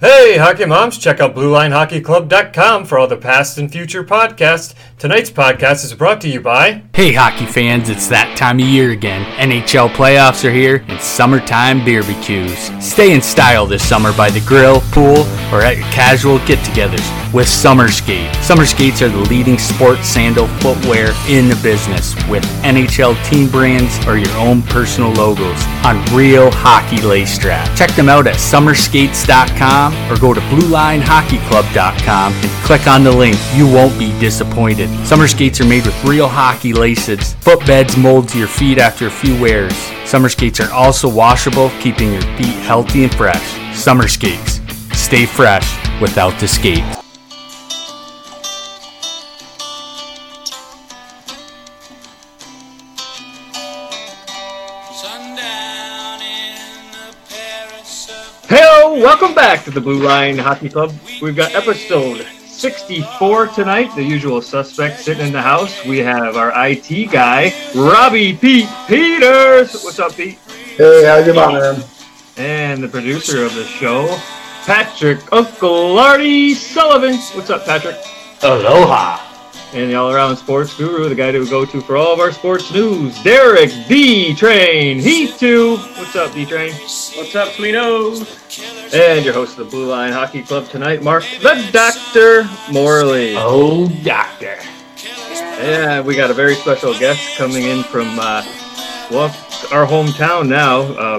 Hey, hockey moms, check out BlueLineHockeyClub.com for all the past and future podcasts. Tonight's podcast is brought to you by. Hey, hockey fans, it's that time of year again. NHL playoffs are here and summertime barbecues. Stay in style this summer by the grill, pool, or at your casual get togethers with Summer Skate. Summer Skates are the leading sports sandal footwear in the business with NHL team brands or your own personal logos on real hockey lace strap. Check them out at summerskates.com or go to bluelinehockeyclub.com and click on the link. You won't be disappointed. Summer skates are made with real hockey laces. Footbeds mold to your feet after a few wears. Summer skates are also washable, keeping your feet healthy and fresh. Summer skates. Stay fresh without the skate. Welcome back to the Blue Line Hockey Club. We've got episode 64 tonight. The usual suspects sitting in the house. We have our IT guy, Robbie Pete Peters. What's up, Pete? Hey, how you doing, man? And the producer of the show, Patrick Uncle Artie Sullivan. What's up, Patrick? Aloha. And the all-around sports guru, the guy to go to for all of our sports news, Derek D Train. Heath too. What's up, D Train? What's up, Sweetos? And your host of the Blue Line Hockey Club tonight, Mark the Doctor Morley. Oh, doctor. And we got a very special guest coming in from, uh, well, our hometown now. Uh,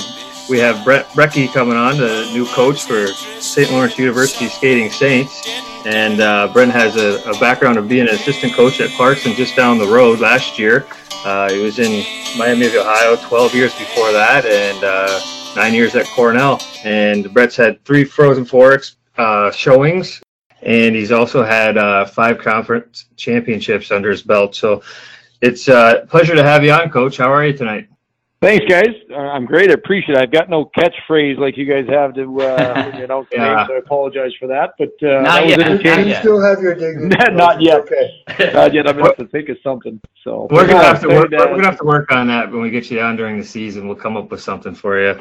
we have Brett Brekke coming on, the new coach for St. Lawrence University Skating Saints. And uh, Brent has a, a background of being an assistant coach at Clarkson just down the road last year. Uh, he was in Miami of Ohio 12 years before that and uh, nine years at Cornell. And Brett's had three Frozen Four uh, showings, and he's also had uh, five conference championships under his belt. So it's uh, a pleasure to have you on, Coach. How are you tonight? Thanks, guys. Uh, I'm great. I appreciate it. I've got no catchphrase like you guys have to uh, you know, Yeah. so I apologize for that. But uh, Not that was yet. entertaining. You still have your dignity. Not yet. Okay. Not yet. I'm gonna have to think of something. So We're gonna have to work. Uh, We're gonna have to work on that when we get you on during the season. We'll come up with something for you.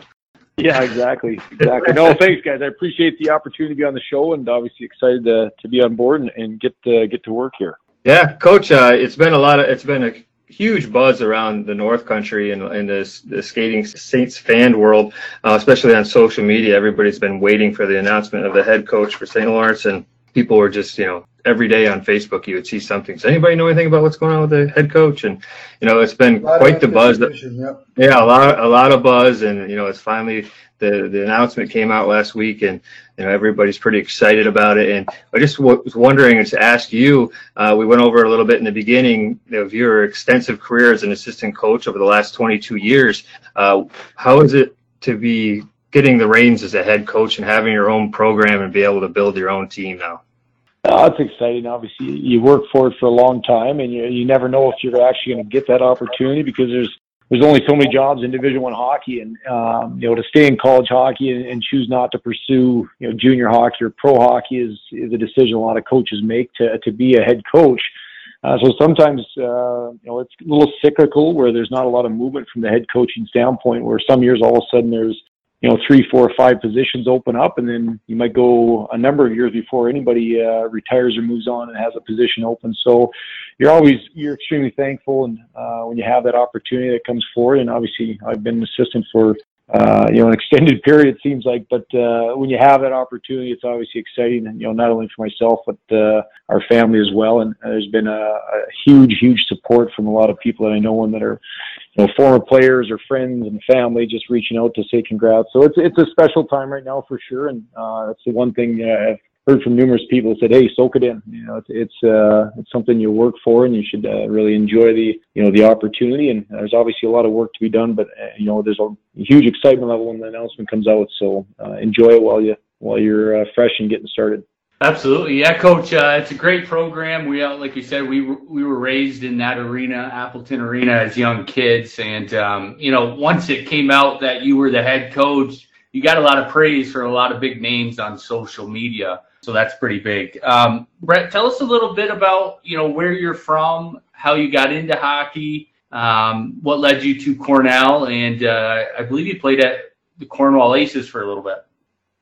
Yeah, exactly, exactly. No, thanks, guys. I appreciate the opportunity to be on the show, and obviously excited to, to be on board and, and get to, get to work here. Yeah, Coach. Uh, it's been a lot of. It's been a huge buzz around the North Country and in this the skating Saints fan world, uh, especially on social media. Everybody's been waiting for the announcement of the head coach for St. Lawrence, and people were just you know every day on Facebook you would see something. Does anybody know anything about what's going on with the head coach? And you know it's been quite the buzz. Yep. Yeah, a lot, a lot of buzz, and you know, it's finally the the announcement came out last week, and you know, everybody's pretty excited about it. And I just w- was wondering to ask you. Uh, we went over a little bit in the beginning of your extensive career as an assistant coach over the last 22 years. Uh, how is it to be getting the reins as a head coach and having your own program and be able to build your own team now? Oh, it's exciting. Obviously, you work for it for a long time, and you you never know if you're actually going to get that opportunity because there's there's only so many jobs in Division One hockey, and um, you know to stay in college hockey and, and choose not to pursue you know junior hockey or pro hockey is is a decision a lot of coaches make to to be a head coach. Uh, so sometimes uh, you know it's a little cyclical where there's not a lot of movement from the head coaching standpoint. Where some years all of a sudden there's you know three, four, five positions open up, and then you might go a number of years before anybody uh, retires or moves on and has a position open. So you're always you're extremely thankful, and uh, when you have that opportunity that comes forward, and obviously I've been an assistant for uh, you know an extended period seems like, but uh, when you have that opportunity, it's obviously exciting, and you know not only for myself but uh, our family as well. And there's been a, a huge, huge support from a lot of people that I know and that are you know, former players or friends and family just reaching out to say congrats. So it's it's a special time right now for sure, and uh, that's the one thing uh, I've heard from numerous people said, "Hey, soak it in." You know, it's it's uh, it's something you work for, and you should uh, really enjoy the you know the opportunity. And there's obviously a lot of work to be done, but uh, you know, there's a huge excitement level when the announcement comes out. So uh, enjoy it while you while you're uh, fresh and getting started. Absolutely, yeah, Coach. Uh, it's a great program. We, like you said, we we were raised in that arena, Appleton Arena, as young kids, and um, you know, once it came out that you were the head coach, you got a lot of praise for a lot of big names on social media. So that's pretty big. Um, Brett, tell us a little bit about you know where you're from, how you got into hockey, um, what led you to Cornell, and uh, I believe you played at the Cornwall Aces for a little bit.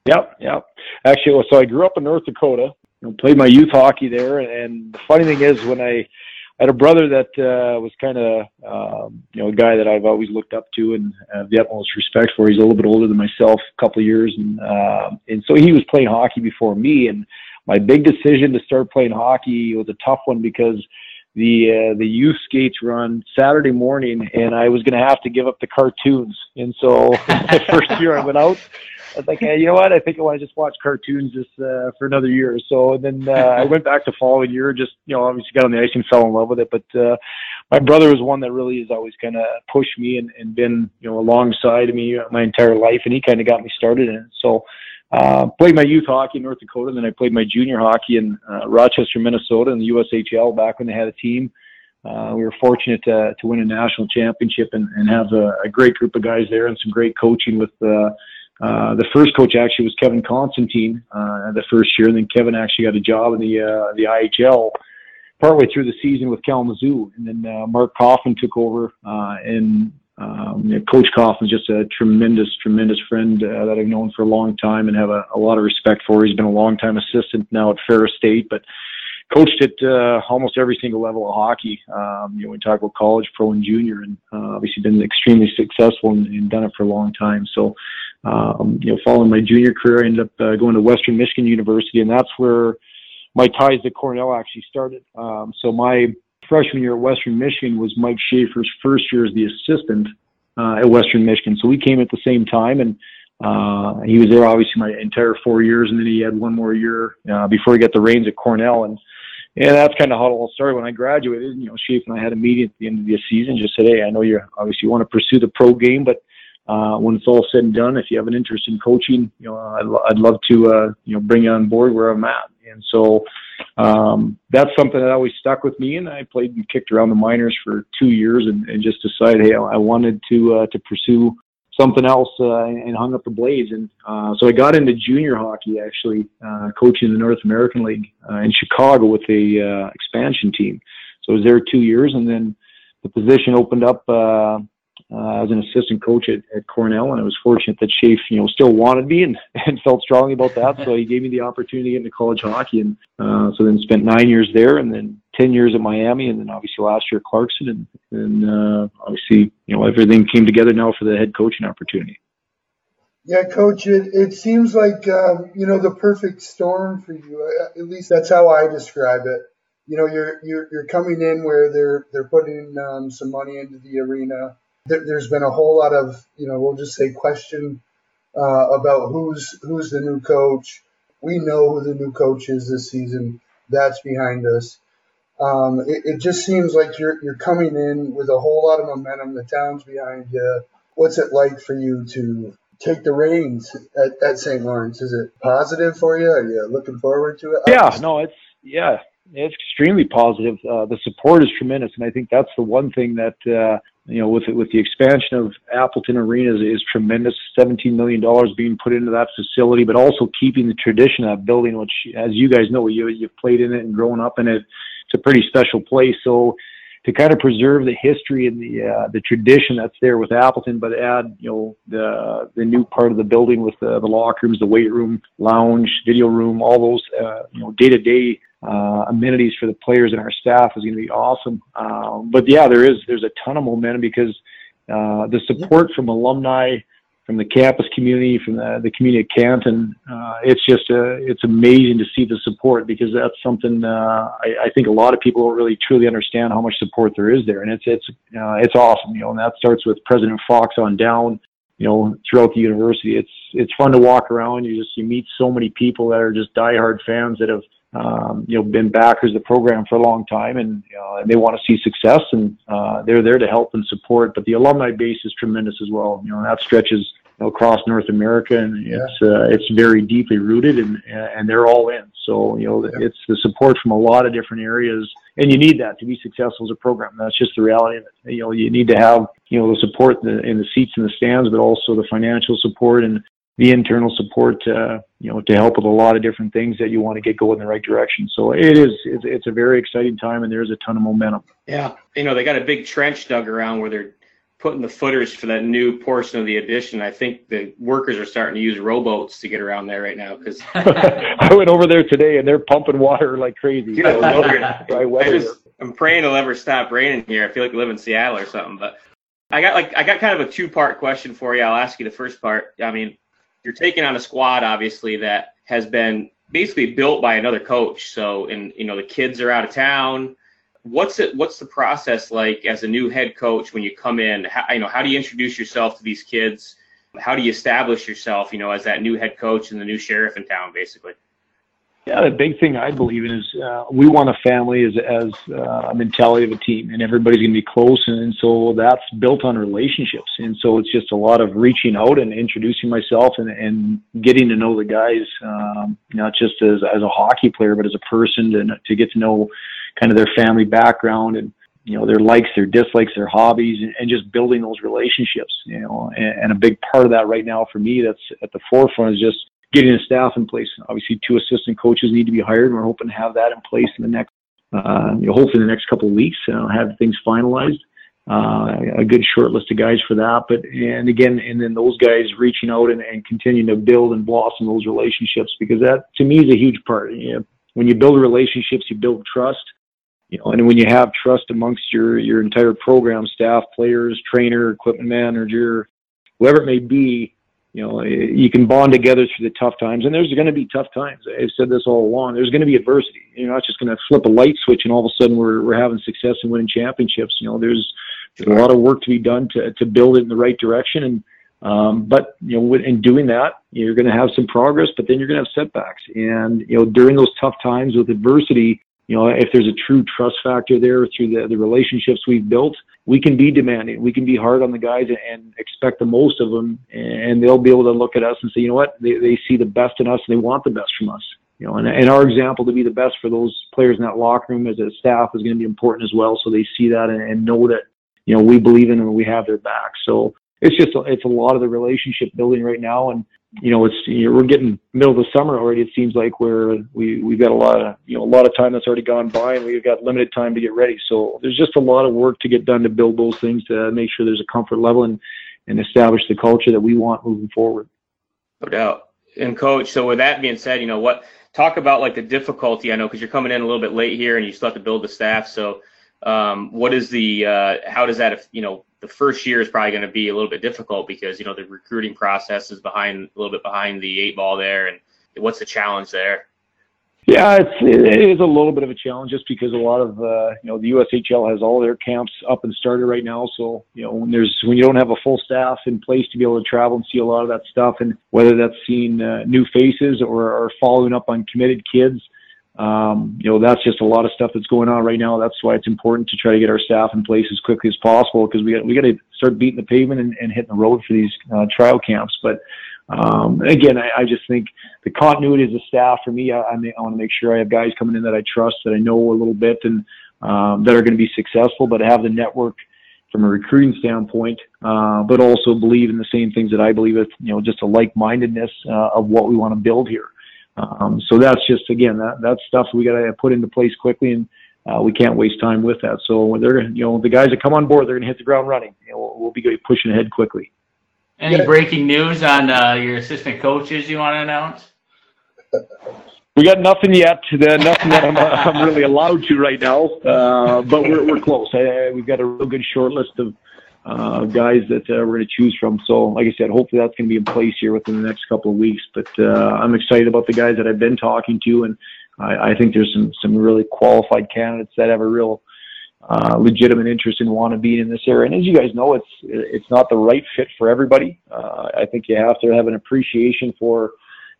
Yep, yep. Actually, so I grew up in North Dakota. You know, played my youth hockey there, and the funny thing is, when I I had a brother that uh, was kind of um, you know a guy that I've always looked up to and have the utmost respect for. He's a little bit older than myself, a couple of years, and uh, and so he was playing hockey before me. And my big decision to start playing hockey was a tough one because the uh, the youth skates run Saturday morning, and I was going to have to give up the cartoons. And so the first year I went out, I was like, hey, you know what? I think I want to just watch cartoons just uh, for another year or so. And then uh, I went back the following year, just you know, obviously got on the ice and fell in love with it. But uh, my brother was one that really has always kind of pushed me and, and been you know alongside me my entire life, and he kind of got me started in it. So uh, played my youth hockey in North Dakota, and then I played my junior hockey in uh, Rochester, Minnesota, in the USHL back when they had a team. Uh, we were fortunate to, to win a national championship and, and have a, a great group of guys there and some great coaching with uh, uh, the first coach actually was Kevin Constantine uh, the first year, and then Kevin actually got a job in the uh, the IHL partway through the season with Kalamazoo, and then uh, Mark Coughlin took over uh, and um, Coach Coughlin's just a tremendous, tremendous friend uh, that I've known for a long time and have a, a lot of respect for. He's been a long time assistant now at Ferris State, but coached at uh, almost every single level of hockey. Um, you know, we talk about college, pro, and junior, and uh, obviously been extremely successful and, and done it for a long time. So, um, you know, following my junior career, I ended up uh, going to Western Michigan University, and that's where my ties to Cornell actually started. Um, so my freshman year at Western Michigan was Mike Schafer's first year as the assistant uh, at Western Michigan. So we came at the same time, and uh, he was there obviously my entire four years, and then he had one more year uh, before he got the reins at Cornell. And and that's kind of how it all started. When I graduated, you know, Schafer and I had a meeting at the end of the season. Just said, hey, I know you obviously want to pursue the pro game, but uh, when it's all said and done, if you have an interest in coaching, you know, I'd, I'd love to, uh, you know, bring you on board where I'm at. And so um, that's something that always stuck with me. And I played and kicked around the minors for two years, and, and just decided, hey, I wanted to uh, to pursue something else uh, and hung up the blades. And uh, so I got into junior hockey actually, uh, coaching the North American League uh, in Chicago with the uh, expansion team. So I was there two years, and then the position opened up uh, uh, as an assistant coach at, at Cornell, and I was fortunate that Shafe, you know, still wanted me and, and felt strongly about that. So he gave me the opportunity to get into college hockey, and uh, so then spent nine years there, and then ten years at Miami, and then obviously last year at Clarkson, and, and uh, obviously, you know, everything came together now for the head coaching opportunity. Yeah, coach, it, it seems like, um, you know, the perfect storm for you. At least that's how I describe it. You know, you're, you're, you're coming in where they're, they're putting um, some money into the arena there, has been a whole lot of, you know, we'll just say question uh, about who's who's the new coach. We know who the new coach is this season. That's behind us. Um, it, it, just seems like you're you're coming in with a whole lot of momentum. The town's behind you. What's it like for you to take the reins at, at St. Lawrence? Is it positive for you? Are you looking forward to it? Yeah, no, it's yeah, it's extremely positive. Uh, the support is tremendous, and I think that's the one thing that uh, you know, with with the expansion of Appleton Arena is, is tremendous. Seventeen million dollars being put into that facility, but also keeping the tradition of that building, which, as you guys know, you you've played in it and grown up in it. It's a pretty special place. So to kind of preserve the history and the uh, the tradition that's there with Appleton, but add you know the the new part of the building with the, the locker rooms, the weight room, lounge, video room, all those uh, you know day to day uh, amenities for the players and our staff is going to be awesome. Um, but yeah, there is there's a ton of momentum because uh, the support from alumni, from the campus community, from the, the community of Canton, uh, it's just uh, it's amazing to see the support because that's something uh, I, I think a lot of people don't really truly understand how much support there is there, and it's it's uh, it's awesome, you know. And that starts with President Fox on down you know, throughout the university. It's it's fun to walk around. You just you meet so many people that are just diehard fans that have um, you know, been backers of the program for a long time, and, uh, and they want to see success, and uh, they're there to help and support. But the alumni base is tremendous as well. You know, that stretches you know, across North America, and yeah. it's uh, it's very deeply rooted, and and they're all in. So you know, yeah. it's the support from a lot of different areas, and you need that to be successful as a program. That's just the reality of it. You know, you need to have you know the support in the, in the seats and the stands, but also the financial support and the internal support, uh, you know, to help with a lot of different things that you want to get going in the right direction. So it is, it's, it's a very exciting time and there's a ton of momentum. Yeah. You know, they got a big trench dug around where they're putting the footers for that new portion of the addition. I think the workers are starting to use rowboats to get around there right now because I went over there today and they're pumping water like crazy. So I just, I'm praying it'll ever stop raining here. I feel like we live in Seattle or something. But I got like I got kind of a two part question for you. I'll ask you the first part. I mean, you're taking on a squad obviously that has been basically built by another coach. So and you know the kids are out of town what's it what's the process like as a new head coach when you come in? How, you know how do you introduce yourself to these kids? How do you establish yourself you know as that new head coach and the new sheriff in town basically? Yeah the big thing i believe in is uh, we want a family as as uh, a mentality of a team and everybody's going to be close and, and so that's built on relationships. And so it's just a lot of reaching out and introducing myself and, and getting to know the guys um, not just as, as a hockey player but as a person to, to get to know kind of their family background and you know their likes their dislikes their hobbies and, and just building those relationships you know and, and, a big part of that right now for me that's at the forefront is just getting a staff in place. Obviously two assistant coaches need to be hired and we're hoping to have that in place in the next uh, you know, hopefully in the next couple of weeks uh, have things finalized. Uh, a good short list of guys for that. But and again and then those guys reaching out and, and continuing to build and blossom those relationships because that to me is a huge part. You know, when you build relationships you build trust you know, and when you have trust amongst your your entire program, staff, players, trainer, equipment manager, whoever it may be, you know, you can bond together through the tough times. And there's going to be tough times. I've said this all along. There's going to be adversity. You're not just going to flip a light switch and all of a sudden we're we're having success and winning championships. You know, there's there's a lot of work to be done to to build it in the right direction. And um, but you know, in doing that, you're going to have some progress, but then you're going to have setbacks. And you know, during those tough times with adversity, you know, if there's a true trust factor there through the, the relationships we've built, we can be demanding. We can be hard on the guys and expect the most of them, and they'll be able to look at us and say, you know what, they, they see the best in us and they want the best from us. You know, and, and our example to be the best for those players in that locker room as a staff is going to be important as well. So they see that and, and know that, you know, we believe in them and we have their back. So it's just, it's a lot of the relationship building right now. And, you know, it's you know, we're getting middle of the summer already. It seems like where we we've got a lot of you know a lot of time that's already gone by, and we've got limited time to get ready. So there's just a lot of work to get done to build those things to make sure there's a comfort level and and establish the culture that we want moving forward. No doubt. And coach, so with that being said, you know what? Talk about like the difficulty. I know because you're coming in a little bit late here, and you still have to build the staff. So, um, what is the uh, how does that you know the first year is probably going to be a little bit difficult because you know the recruiting process is behind a little bit behind the eight ball there, and what's the challenge there? Yeah, it's it is a little bit of a challenge just because a lot of uh, you know the USHL has all their camps up and started right now. So you know when there's when you don't have a full staff in place to be able to travel and see a lot of that stuff, and whether that's seeing uh, new faces or, or following up on committed kids, um, you know, that's just a lot of stuff that's going on right now. That's why it's important to try to get our staff in place as quickly as possible because we got we got to start beating the pavement and, and hitting the road for these uh, trial camps. But um, again, I, I just think the continuity as a staff for me, I, I, I want to make sure I have guys coming in that I trust, that I know a little bit, and um, that are going to be successful, but have the network from a recruiting standpoint, uh, but also believe in the same things that I believe with, you know, just a like-mindedness uh, of what we want to build here. Um, so that's just again that that's stuff we got to put into place quickly, and uh, we can't waste time with that. So when they're you know the guys that come on board, they're going to hit the ground running. You know, we'll, we'll be pushing ahead quickly. Any yeah. breaking news on uh, your assistant coaches you want to announce? We got nothing yet. The, nothing that I'm, I'm really allowed to right now, uh, but we're, we're close. I, we've got a real good short list of uh, guys that uh, we're going to choose from. So, like I said, hopefully that's going to be in place here within the next couple of weeks. But uh, I'm excited about the guys that I've been talking to, and I, I think there's some some really qualified candidates that have a real uh, legitimate interest in want to be in this area. And as you guys know, it's it's not the right fit for everybody. Uh, I think you have to have an appreciation for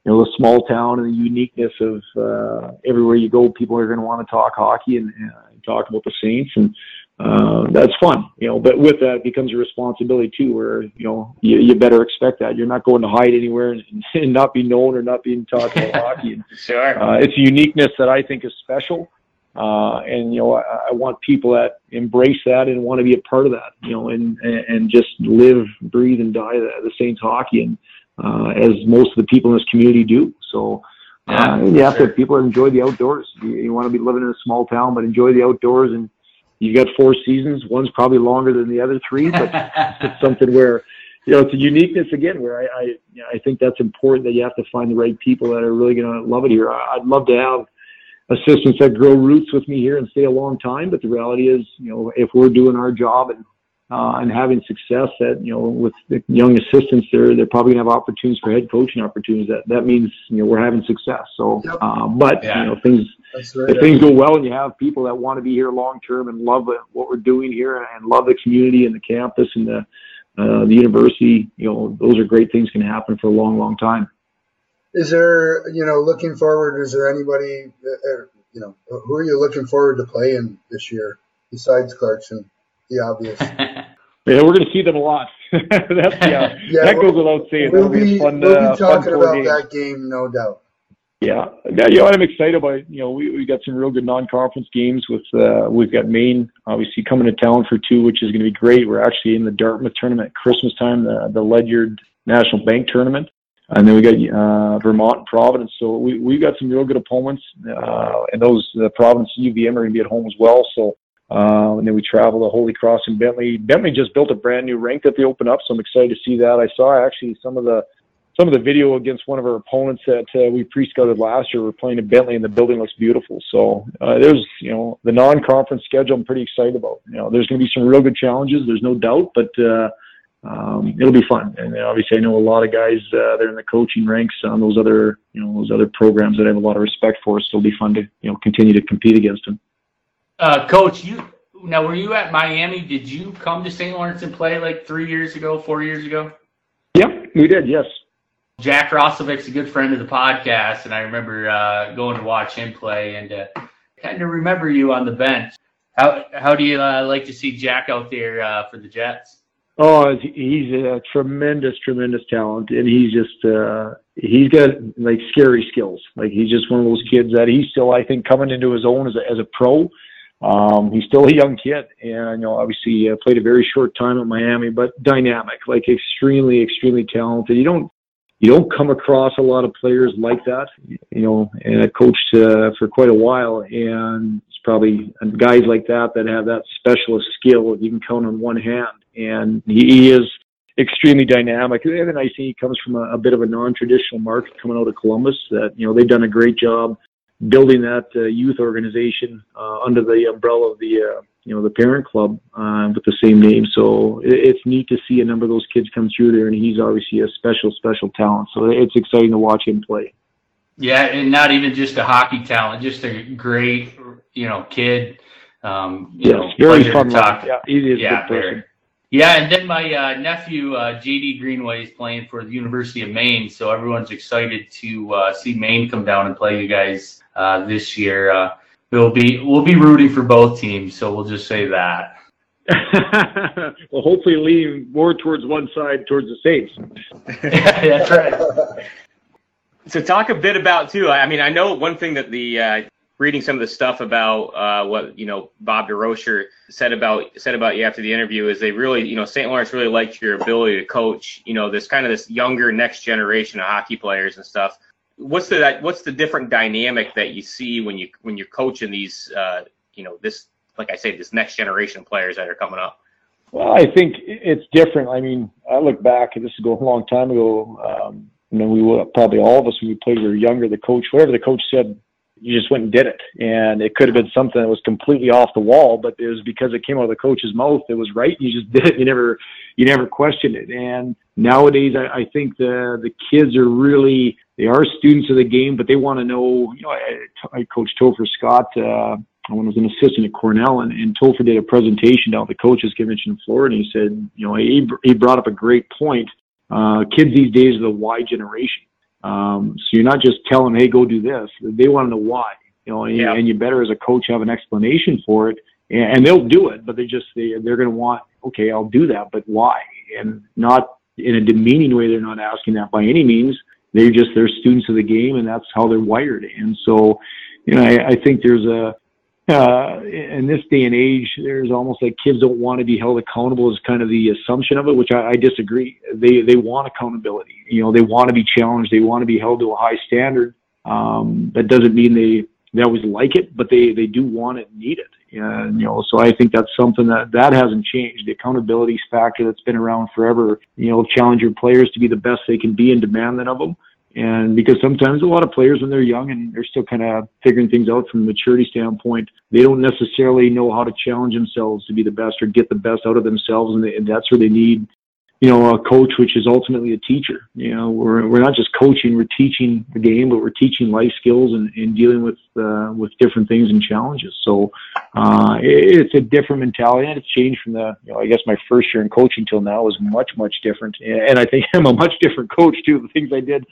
you know the small town and the uniqueness of uh, everywhere you go. People are going to want to talk hockey and, and talk about the Saints and uh, that's fun, you know. But with that becomes a responsibility too, where you know you, you better expect that you're not going to hide anywhere and, and not be known or not being taught about hockey. And, sure, uh, it's a uniqueness that I think is special, uh, and you know I, I want people that embrace that and want to be a part of that, you know, and and just live, breathe, and die the, the Saints hockey, and uh, as most of the people in this community do. So. Uh, you have to people enjoy the outdoors. You, you want to be living in a small town, but enjoy the outdoors and you got four seasons. One's probably longer than the other three, but it's something where you know it's a uniqueness again. Where I I, I think that's important that you have to find the right people that are really going to love it here. I'd love to have assistants that grow roots with me here and stay a long time. But the reality is, you know, if we're doing our job and uh, and having success that you know with the young assistants they're they're probably gonna have opportunities for head coaching opportunities that that means you know we're having success so yep. uh, but yeah. you know things right. if things go well and you have people that want to be here long term and love what we're doing here and love the community and the campus and the uh, the university you know those are great things can happen for a long long time is there you know looking forward is there anybody uh, you know who are you looking forward to playing this year besides clarkson the obvious Yeah, we're going to see them a lot. That's, yeah, yeah, that goes without saying. We'll be, a fun, we'll be uh, talking about game. that game, no doubt. Yeah, yeah, you know I'm excited about. You know, we we got some real good non-conference games with. Uh, we've got Maine obviously coming to town for two, which is going to be great. We're actually in the Dartmouth tournament at Christmas time, the the Ledyard National Bank tournament, and then we got uh, Vermont and Providence. So we we got some real good opponents, uh, and those the Providence UVM are going to be at home as well. So uh, and then we travel to Holy Cross and Bentley. Bentley just built a brand new rink that they opened up, so I'm excited to see that. I saw actually some of the some of the video against one of our opponents that uh, we pre-scouted last year. We're playing in Bentley, and the building looks beautiful. So uh, there's you know the non-conference schedule. I'm pretty excited about. You know, there's going to be some real good challenges. There's no doubt, but uh, um, it'll be fun. And obviously, I know a lot of guys uh, that are in the coaching ranks on those other you know those other programs that I have a lot of respect for. So it'll be fun to you know continue to compete against them. Uh, Coach, you now were you at Miami? Did you come to St. Lawrence and play like three years ago, four years ago? Yep, we did. Yes. Jack Roslovic's a good friend of the podcast, and I remember uh, going to watch him play and uh, kind of remember you on the bench. How how do you uh, like to see Jack out there uh, for the Jets? Oh, he's a tremendous, tremendous talent, and he's just uh, he's got like scary skills. Like he's just one of those kids that he's still, I think, coming into his own as a as a pro um, he's still a young kid, and you know, obviously uh, played a very short time at Miami, but dynamic, like extremely, extremely talented. You don't you don't come across a lot of players like that, you know. And I coached uh, for quite a while, and it's probably guys like that that have that specialist skill you can count on one hand. And he, is extremely dynamic. And I see he comes from a, a bit of a non-traditional market coming out of Columbus. That you know they've done a great job building that uh, youth organization uh, under the umbrella of the uh, you know the parent club uh, with the same name. So it, it's neat to see a number of those kids come through there, and he's obviously a special special talent. So it's exciting to watch him play. Yeah, and not even just a hockey talent, just a great you know kid. Um, you yes, know, very fun. Yeah, he is yeah, very. Yeah, and then my uh, nephew uh, JD Greenway is playing for the University of Maine, so everyone's excited to uh, see Maine come down and play you guys uh, this year. Uh, we'll be we'll be rooting for both teams, so we'll just say that. well, hopefully lean more towards one side, towards the Saints. That's right. So talk a bit about too. I mean, I know one thing that the uh, reading some of the stuff about uh, what you know Bob Durocher said about said about you after the interview is they really you know St. Lawrence really liked your ability to coach you know this kind of this younger next generation of hockey players and stuff what's the what's the different dynamic that you see when you when you're coaching these uh, you know this like I say this next generation of players that are coming up? Well, I think it's different. I mean, I look back, and this is going a long time ago. Um, you know, we were probably all of us when we played, we were younger. The coach, whatever the coach said, you just went and did it. And it could have been something that was completely off the wall, but it was because it came out of the coach's mouth. It was right. You just did it. You never, you never questioned it. And nowadays, I, I think the the kids are really they are students of the game, but they want to know. You know, I, I coached Topher Scott uh, when I was an assistant at Cornell, and, and Topher did a presentation down at the coaches convention in Florida. And he said, you know, he he brought up a great point. Uh, kids these days are the why generation. Um, so you're not just telling, hey, go do this. They want to know why. You know, and, yeah. and you better as a coach have an explanation for it, and, and they'll do it. But they just they they're going to want, okay, I'll do that, but why? And not in a demeaning way. They're not asking that by any means. They're just they're students of the game, and that's how they're wired. And so, you know, I, I think there's a uh, in this day and age, there's almost like kids don't want to be held accountable is kind of the assumption of it, which I, I disagree. They they want accountability. You know, they want to be challenged. They want to be held to a high standard. Um, that doesn't mean they they always like it, but they they do want it, and need it. And you know, so I think that's something that that hasn't changed. The accountability factor that's been around forever. You know, challenge your players to be the best they can be and demand that of them. And because sometimes a lot of players, when they're young and they're still kind of figuring things out from a maturity standpoint, they don't necessarily know how to challenge themselves to be the best or get the best out of themselves. And, they, and that's where they need you know, a coach, which is ultimately a teacher. You know, we're we're not just coaching; we're teaching the game, but we're teaching life skills and, and dealing with uh, with different things and challenges. So uh, it, it's a different mentality, and it's changed from the. You know, I guess my first year in coaching till now is much much different, and I think I'm a much different coach too. The things I did.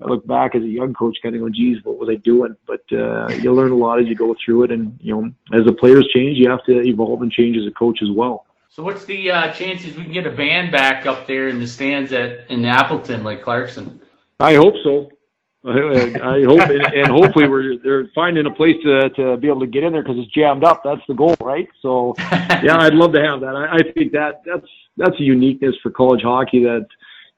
I look back as a young coach, kind of going, "Geez, what was I doing?" But uh, you learn a lot as you go through it, and you know, as the players change, you have to evolve and change as a coach as well. So what's the uh, chances we can get a band back up there in the stands at in Appleton like Clarkson? I hope so. I hope, and, and hopefully we're they're finding a place to to be able to get in there because it's jammed up. That's the goal, right? So, yeah, I'd love to have that. I, I think that that's that's a uniqueness for college hockey that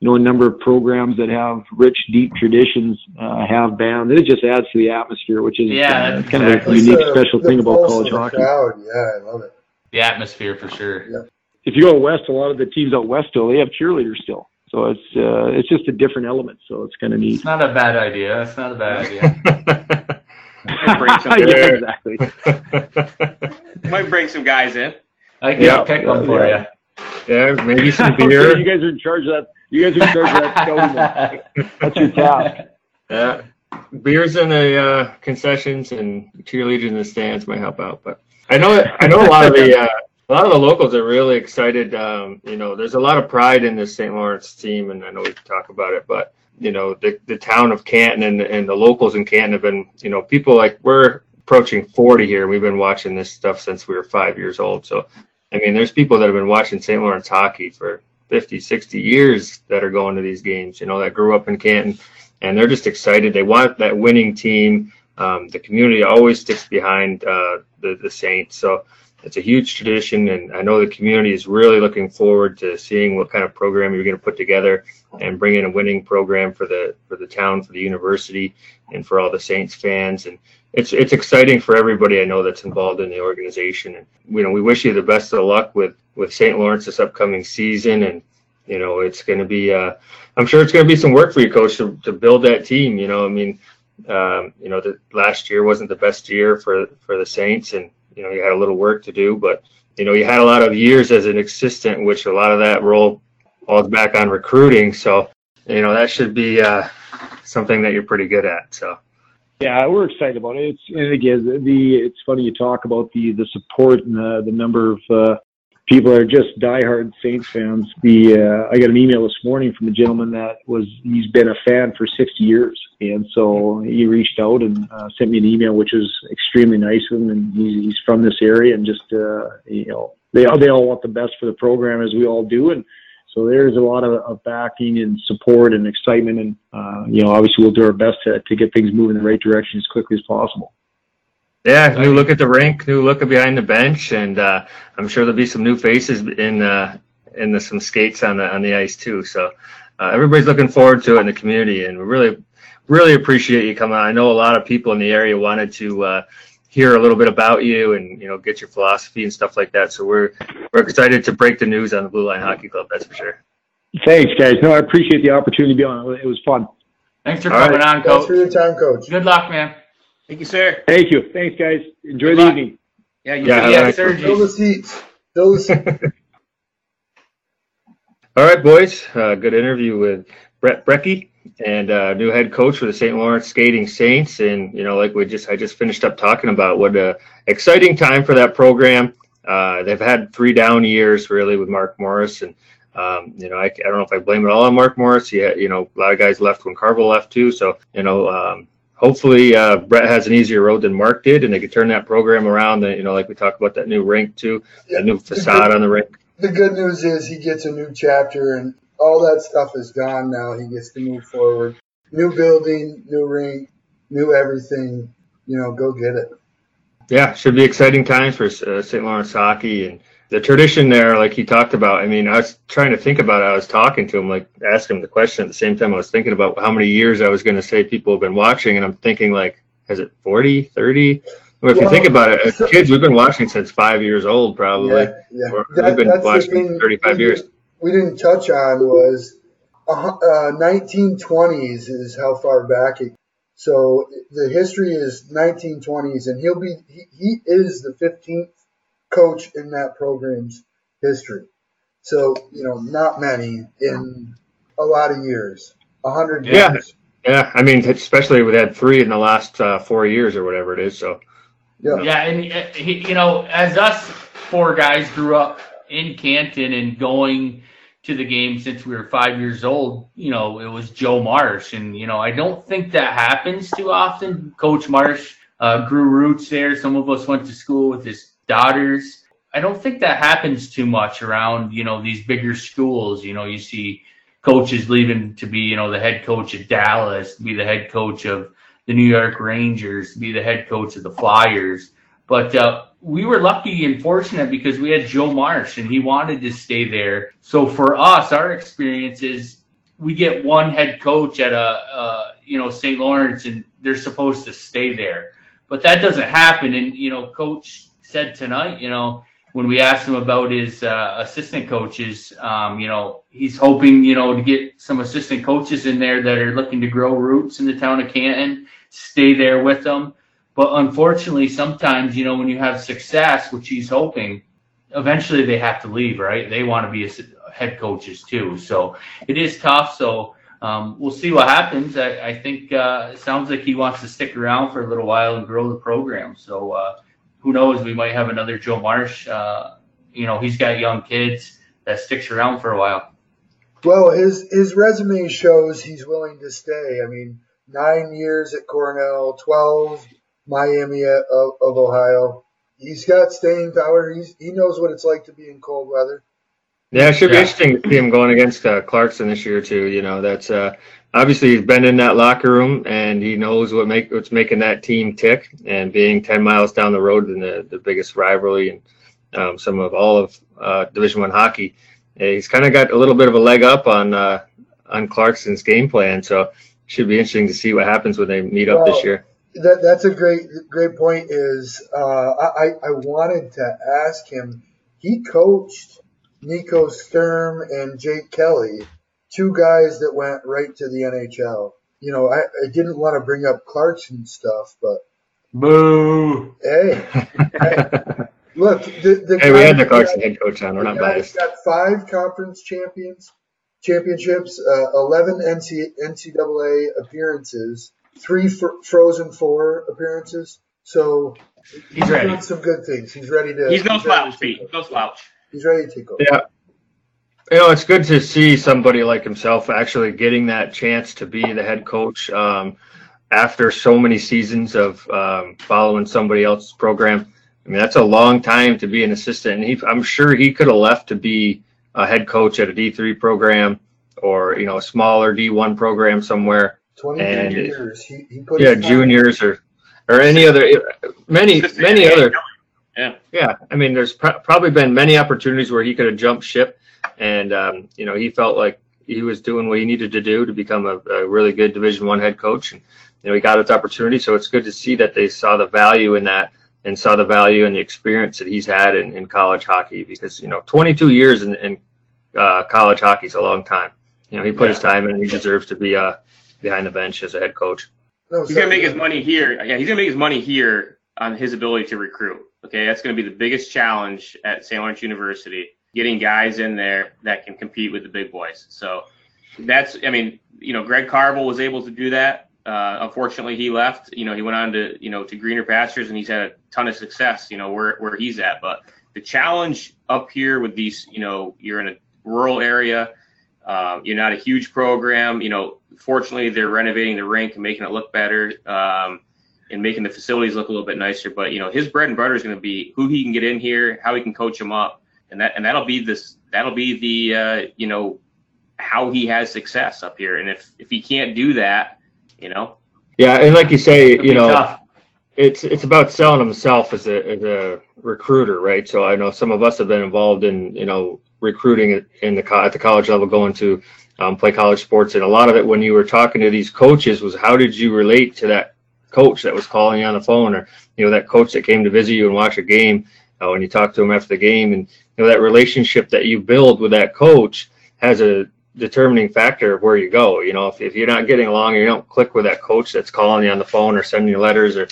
you know a number of programs that have rich, deep traditions uh, have bands. It just adds to the atmosphere, which is yeah, uh, kind exactly. of a unique, special thing about college hockey. Crowd. Yeah, I love it the atmosphere for sure. Yeah. If you go west, a lot of the teams out west still they have cheerleaders still. So it's uh, it's just a different element. So it's kind of neat. It's not a bad idea. It's not a bad idea. yeah, exactly. Might bring some guys in. I can yeah, pick one for yeah. you. Yeah, maybe some beer. you guys are in charge of that. You guys are in charge of that That's your task. Yeah, beers in the uh, concessions and cheerleaders in the stands might help out, but I know I know a lot of the uh, a lot of the locals are really excited. Um, you know, there's a lot of pride in this St. Lawrence team, and I know we can talk about it, but you know, the the town of Canton and and the locals in Canton have been, you know, people like we're approaching 40 here. We've been watching this stuff since we were five years old. So, I mean, there's people that have been watching St. Lawrence hockey for 50, 60 years that are going to these games. You know, that grew up in Canton, and they're just excited. They want that winning team. Um, the community always sticks behind uh, the, the Saints. So it's a huge tradition, and I know the community is really looking forward to seeing what kind of program you're going to put together and bring in a winning program for the for the town, for the university, and for all the Saints fans. And it's it's exciting for everybody I know that's involved in the organization. And you know, we wish you the best of luck with with St. Lawrence this upcoming season. And you know, it's going to be uh, I'm sure it's going to be some work for you, coach, to, to build that team. You know, I mean, um, you know, the last year wasn't the best year for for the Saints, and you know, you had a little work to do, but you know, you had a lot of years as an assistant, which a lot of that role falls back on recruiting. So, you know, that should be uh, something that you're pretty good at. So. Yeah, we're excited about it. It's and again, the it's funny you talk about the the support and the, the number of uh, people are just diehard Saints fans. The uh, I got an email this morning from a gentleman that was he's been a fan for 60 years, and so he reached out and uh, sent me an email, which is extremely nice of him. And he's, he's from this area, and just uh, you know they all they all want the best for the program as we all do, and so there's a lot of, of backing and support and excitement, and uh, you know obviously we'll do our best to to get things moving in the right direction as quickly as possible. Yeah, new look at the rink, new look behind the bench, and uh, I'm sure there'll be some new faces in uh, in the, some skates on the on the ice too. So uh, everybody's looking forward to it in the community, and we really really appreciate you coming on. I know a lot of people in the area wanted to uh, hear a little bit about you and you know get your philosophy and stuff like that. So we're we're excited to break the news on the Blue Line Hockey Club. That's for sure. Thanks, guys. No, I appreciate the opportunity to be on. It was fun. Thanks for All coming right. on, Coach. Thanks for your time, Coach. Good luck, man. Thank you, sir. Thank you. Thanks, guys. Enjoy Good the luck. evening. Yeah, you yeah, yeah, sir. Fill the seats. Fill the seats. All right, boys. Uh, good interview with Brett Brekke and uh, new head coach for the St. Lawrence Skating Saints. And you know, like we just I just finished up talking about what a exciting time for that program. Uh, they've had three down years really with Mark Morris, and um, you know I, I don't know if I blame it all on Mark Morris. Yeah, you know a lot of guys left when Carvel left too. So you know um, hopefully uh, Brett has an easier road than Mark did, and they could turn that program around. And, you know, like we talked about that new rink too, yeah, that new facade good, on the rink. The good news is he gets a new chapter, and all that stuff is gone now. He gets to move forward. New building, new rink, new everything. You know, go get it. Yeah, should be exciting times for uh, St. Lawrence hockey and the tradition there, like he talked about, I mean, I was trying to think about it. I was talking to him, like asking him the question at the same time I was thinking about how many years I was going to say people have been watching. And I'm thinking, like, has it 40, 30? Well, if well, you think about it, as kids, we've been watching since five years old, probably. Yeah, yeah. That, we've been watching 35 we years. We didn't touch on was uh, 1920s is how far back it. So the history is 1920s, and he'll be he, he is the 15th coach in that program's history. So you know, not many in a lot of years, a hundred yeah. years. Yeah, I mean, especially we had three in the last uh, four years or whatever it is. So yeah, yeah, and uh, he, you know, as us four guys grew up in Canton and going to the game since we were five years old, you know, it was Joe Marsh, and you know, I don't think that happens too often. Coach Marsh uh, grew roots there. Some of us went to school with his daughters. I don't think that happens too much around, you know, these bigger schools. You know, you see coaches leaving to be, you know, the head coach of Dallas, be the head coach of the New York Rangers, be the head coach of the Flyers. But uh, we were lucky and fortunate because we had Joe Marsh and he wanted to stay there. So for us, our experience is we get one head coach at a, uh, you know, St. Lawrence and they're supposed to stay there. But that doesn't happen. And, you know, coach said tonight, you know, when we asked him about his uh, assistant coaches, um, you know, he's hoping, you know, to get some assistant coaches in there that are looking to grow roots in the town of Canton, stay there with them. But unfortunately, sometimes, you know, when you have success, which he's hoping, eventually they have to leave, right? They want to be head coaches too. So it is tough. So um, we'll see what happens. I, I think uh, it sounds like he wants to stick around for a little while and grow the program. So, uh, who knows? We might have another Joe Marsh. Uh, you know, he's got young kids that sticks around for a while. Well, his his resume shows he's willing to stay. I mean, nine years at Cornell, twelve Miami of, of Ohio. He's got staying power. He's he knows what it's like to be in cold weather. Yeah, it should yeah. be interesting to see him going against uh, Clarkson this year too. You know, that's uh, obviously he's been in that locker room and he knows what make what's making that team tick. And being ten miles down the road in the, the biggest rivalry and um, some of all of uh, Division One hockey, he's kind of got a little bit of a leg up on uh, on Clarkson's game plan. So it should be interesting to see what happens when they meet up well, this year. That, that's a great great point. Is uh, I I wanted to ask him. He coached Nico Sturm and Jake Kelly, two guys that went right to the NHL. You know, I, I didn't want to bring up Clarkson stuff, but boo. Hey, hey look, the, the hey, we had the Clarkson head coach on. We're not biased. Got five conference champions, championships, uh, eleven NC, NCAA appearances, three Frozen Four appearances. So he's, he's ready. doing some good things. He's ready to. He's no slouch, Pete. No slouch. He's ready to go. Yeah. You know, it's good to see somebody like himself actually getting that chance to be the head coach um, after so many seasons of um, following somebody else's program. I mean, that's a long time to be an assistant. And he, I'm sure he could have left to be a head coach at a D3 program or, you know, a smaller D1 program somewhere. 20 and years. He, he put yeah, juniors or, or any other, many, many other yeah. Yeah. I mean, there's pr- probably been many opportunities where he could have jumped ship, and um, you know, he felt like he was doing what he needed to do to become a, a really good Division One head coach, and you know, he got his opportunity. So it's good to see that they saw the value in that and saw the value and the experience that he's had in, in college hockey because you know 22 years in, in uh, college hockey is a long time. You know, he put yeah. his time in, and he deserves to be uh, behind the bench as a head coach. he's gonna make his money here. Yeah, he's gonna make his money here on his ability to recruit. Okay, that's going to be the biggest challenge at St. Lawrence University, getting guys in there that can compete with the big boys. So that's, I mean, you know, Greg Carvel was able to do that. Uh, unfortunately, he left. You know, he went on to, you know, to greener pastures, and he's had a ton of success. You know, where where he's at. But the challenge up here with these, you know, you're in a rural area. Uh, you're not a huge program. You know, fortunately, they're renovating the rink and making it look better. Um, and making the facilities look a little bit nicer. But you know, his bread and butter is going to be who he can get in here, how he can coach them up, and that and that'll be this that'll be the uh, you know how he has success up here. And if if he can't do that, you know. Yeah, and like you say, you know, tough. it's it's about selling himself as a as a recruiter, right? So I know some of us have been involved in you know recruiting in the at the college level, going to um, play college sports, and a lot of it when you were talking to these coaches was how did you relate to that coach that was calling you on the phone, or you know that coach that came to visit you and watch a game. Uh, when you talk to him after the game, and know that relationship that you build with that coach has a determining factor of where you go. You know, if, if you're not getting along you don't click with that coach that's calling you on the phone or sending you letters or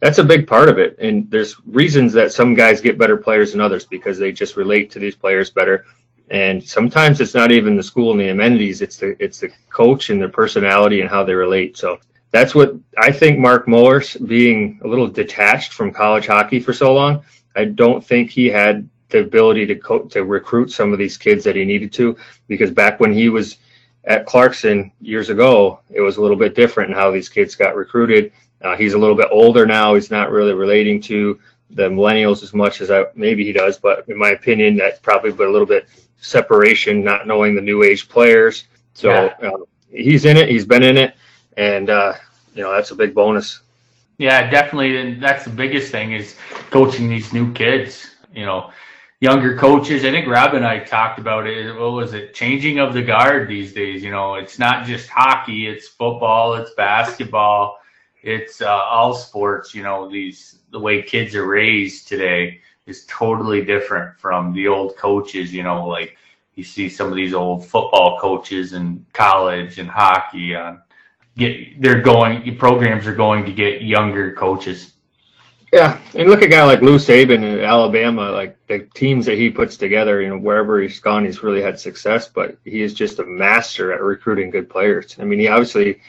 that's a big part of it. And there's reasons that some guys get better players than others because they just relate to these players better. And sometimes it's not even the school and the amenities; it's the it's the coach and their personality and how they relate. So that's what I think. Mark Morris being a little detached from college hockey for so long, I don't think he had the ability to co- to recruit some of these kids that he needed to because back when he was at Clarkson years ago, it was a little bit different in how these kids got recruited. Uh, he's a little bit older now. He's not really relating to the millennials as much as I maybe he does, but in my opinion, that probably put a little bit separation, not knowing the new age players. So yeah. uh, he's in it. He's been in it, and uh, you know that's a big bonus. Yeah, definitely, and that's the biggest thing is coaching these new kids. You know, younger coaches. I think Rob and I talked about it. What was it? Changing of the guard these days. You know, it's not just hockey. It's football. It's basketball. It's uh, all sports. You know, these the way kids are raised today is totally different from the old coaches. You know, like you see some of these old football coaches in college and hockey on get they're going programs are going to get younger coaches yeah, and look at a guy like Lou Saban in Alabama, like the teams that he puts together. You know, wherever he's gone, he's really had success. But he is just a master at recruiting good players. I mean, he obviously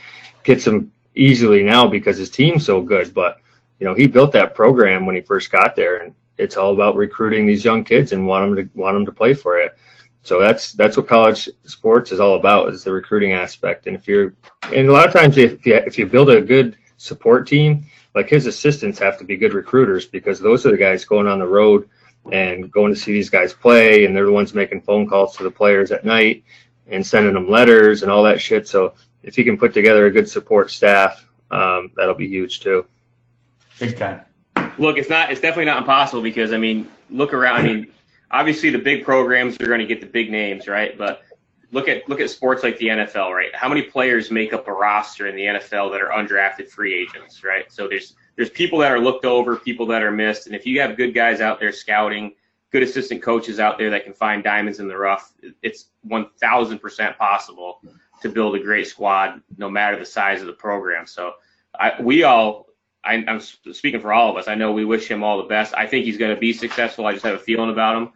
gets them easily now because his team's so good. But you know, he built that program when he first got there, and it's all about recruiting these young kids and want them to want them to play for it. So that's that's what college sports is all about is the recruiting aspect. And if you're, and a lot of times if you if you build a good support team like his assistants have to be good recruiters because those are the guys going on the road and going to see these guys play and they're the ones making phone calls to the players at night and sending them letters and all that shit. So if you can put together a good support staff um, that'll be huge too. Big time. Look it's not it's definitely not impossible because i mean look around. I mean obviously the big programs are going to get the big names right? But look at look at sports like the NFL, right? How many players make up a roster in the NFL that are undrafted free agents, right? So there's there's people that are looked over, people that are missed, and if you have good guys out there scouting, good assistant coaches out there that can find diamonds in the rough, it's 1,000% possible to build a great squad, no matter the size of the program. So I, we all, I, am speaking for all of us. I know we wish him all the best. I think he's going to be successful. I just have a feeling about him.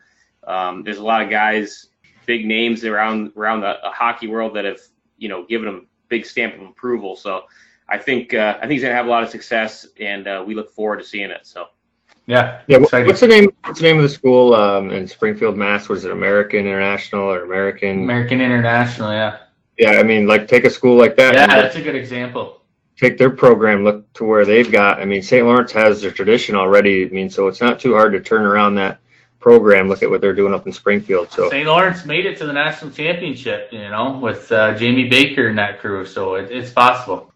Um, there's a lot of guys big names around around the, the, hockey world that have you know given him big stamp of approval. So I think uh, I think he's gonna have a lot of success, and uh, we look forward to seeing it. So. Yeah. Yeah. What's the name? What's the name of the school um, in Springfield, Mass? Was it American International or American? American International. Yeah. Yeah. I mean, like take a school like that. Yeah, that's a good example. Take their program, look to where they've got. I mean, St. Lawrence has their tradition already. I mean, so it's not too hard to turn around that program. Look at what they're doing up in Springfield. So St. Lawrence made it to the national championship, you know, with uh, Jamie Baker and that crew. So it, it's possible.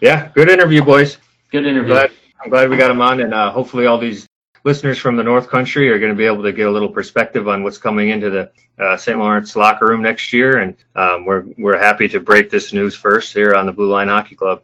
Yeah, good interview, boys. Good interview. I'm glad, I'm glad we got them on, and uh, hopefully all these listeners from the North Country are going to be able to get a little perspective on what's coming into the uh, St. Lawrence locker room next year. And um, we're we're happy to break this news first here on the Blue Line Hockey Club.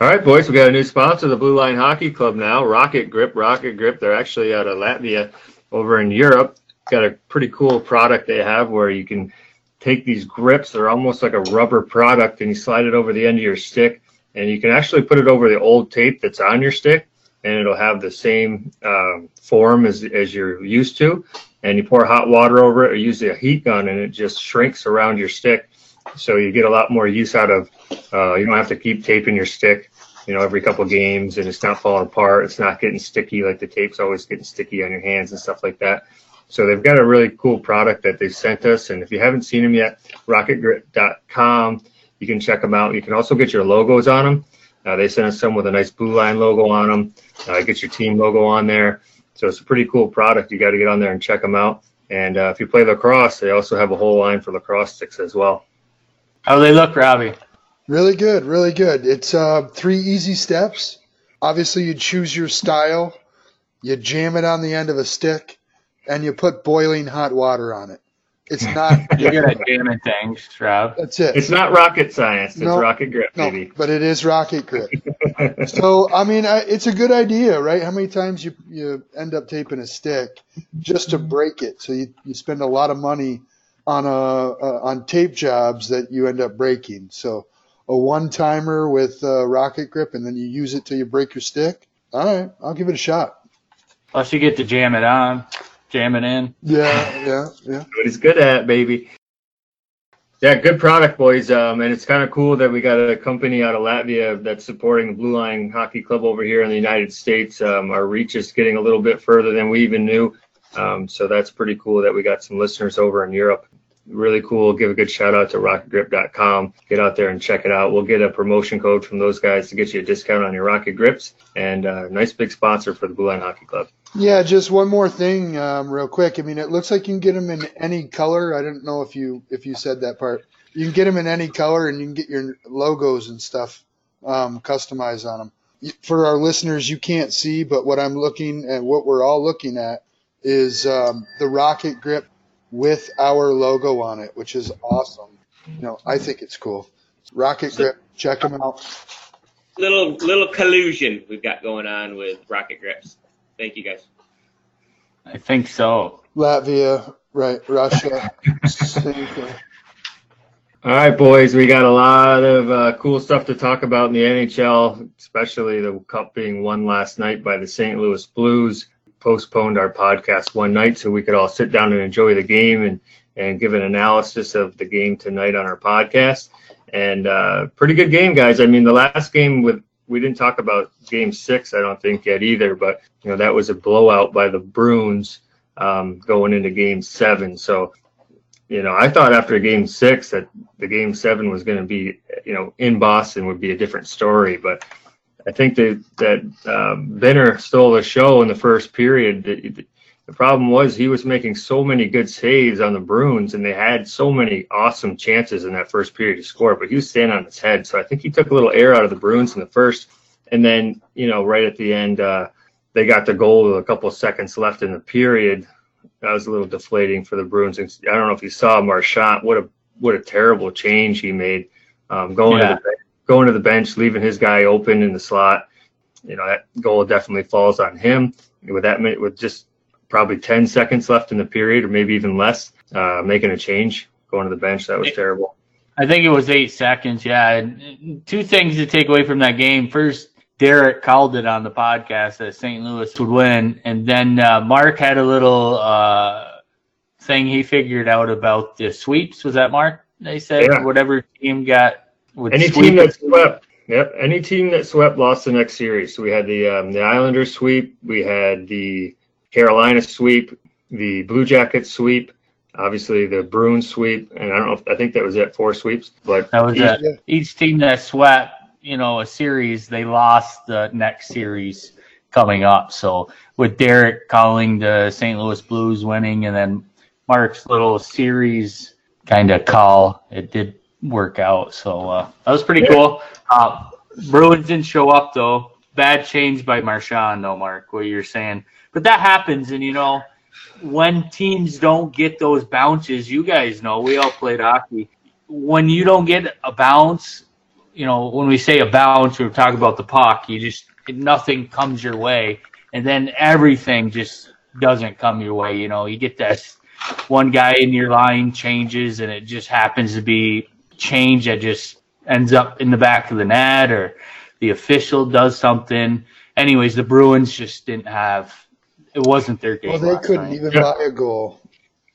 All right, boys, we got a new sponsor, the Blue Line Hockey Club now, Rocket Grip. Rocket Grip, they're actually out of Latvia over in Europe. Got a pretty cool product they have where you can take these grips, they're almost like a rubber product, and you slide it over the end of your stick. And you can actually put it over the old tape that's on your stick, and it'll have the same um, form as, as you're used to. And you pour hot water over it or use a heat gun, and it just shrinks around your stick. So you get a lot more use out of. Uh, you don't have to keep taping your stick you know, every couple games and it's not falling apart. It's not getting sticky like the tape's always getting sticky on your hands and stuff like that. So they've got a really cool product that they've sent us. And if you haven't seen them yet, rocketgrip.com, you can check them out. You can also get your logos on them. Uh, they sent us some with a nice blue line logo on them. Uh, get your team logo on there. So it's a pretty cool product. You got to get on there and check them out. And uh, if you play lacrosse, they also have a whole line for lacrosse sticks as well. How do they look, Robbie? Really good, really good. It's uh, three easy steps. Obviously, you choose your style, you jam it on the end of a stick, and you put boiling hot water on it. It's not. You're good at jamming things, Rob. That's it. It's not rocket science. It's No. rocket grip, No, baby. but it is rocket grip. so I mean, I, it's a good idea, right? How many times you you end up taping a stick just to break it? So you, you spend a lot of money on a uh, on tape jobs that you end up breaking. So a one timer with uh, rocket grip, and then you use it till you break your stick. All right, I'll give it a shot. Plus, you get to jam it on, jam it in. Yeah, yeah, yeah. what he's good at, baby. Yeah, good product, boys. Um, and it's kind of cool that we got a company out of Latvia that's supporting the Blue Line Hockey Club over here in the United States. Um, our reach is getting a little bit further than we even knew. Um, so that's pretty cool that we got some listeners over in Europe. Really cool. Give a good shout out to rocketgrip.com. Get out there and check it out. We'll get a promotion code from those guys to get you a discount on your rocket grips and uh, nice big sponsor for the Blue Line Hockey Club. Yeah, just one more thing, um, real quick. I mean, it looks like you can get them in any color. I don't know if you if you said that part. You can get them in any color, and you can get your logos and stuff um, customized on them. For our listeners, you can't see, but what I'm looking at, what we're all looking at, is um, the rocket grip with our logo on it, which is awesome. You know, I think it's cool. Rocket grip, check them out. Little little collusion we've got going on with rocket grips. Thank you guys. I think so. Latvia, right? Russia, same thing. All right, boys, we got a lot of uh, cool stuff to talk about in the NHL, especially the Cup being won last night by the St. Louis Blues. Postponed our podcast one night so we could all sit down and enjoy the game and, and give an analysis of the game tonight on our podcast. And uh, pretty good game, guys. I mean, the last game with we didn't talk about Game Six, I don't think yet either, but you know that was a blowout by the Bruins um, going into Game Seven. So you know, I thought after game six that the game seven was going to be, you know, in Boston would be a different story. But I think that that um, Benner stole the show in the first period. The, the problem was he was making so many good saves on the Bruins, and they had so many awesome chances in that first period to score. But he was standing on his head, so I think he took a little air out of the Bruins in the first. And then, you know, right at the end, uh, they got the goal with a couple of seconds left in the period that was a little deflating for the Bruins. I don't know if you saw Marchand. What a what a terrible change he made, um, going Yeah. to the ben- going to the bench, leaving his guy open in the slot. You know that goal definitely falls on him. With that minute, with just probably ten seconds left in the period, or maybe even less, uh, making a change, going to the bench. That was terrible. I think it was eight seconds. Yeah. And two things to take away from that game. First, Derek called it on the podcast that St. Louis would win, and then uh, Mark had a little uh, thing he figured out about the sweeps. Was that Mark? They said Yeah. whatever team got Any sweep team that swept, yep. Any team that swept lost the next series. So we had the um, the Islanders sweep, we had the Carolina sweep, the Blue Jackets sweep, obviously the Bruins sweep, and I don't know. if I think that was it, four sweeps. But That was each- it. Each team that swept, you know, a series, they lost the next series coming up. So with Derek calling the St. Louis Blues winning, and then Mark's little series kind of call, it did work out. So uh, that was pretty cool. Uh, Bruins didn't show up though. Bad change by Marchand, though, Mark. What you're saying, but that happens, and you know, when teams don't get those bounces, you guys know we all played hockey. When you don't get a bounce, you know, when we say a bounce, we're talking about the puck. You just nothing comes your way, and then everything just doesn't come your way. You know, you get that one guy in your line changes, and it just happens to be change that just ends up in the back of the net, or the official does something. Anyways, the Bruins just didn't have. It wasn't their game. Well, they couldn't night. even Yeah. buy a goal.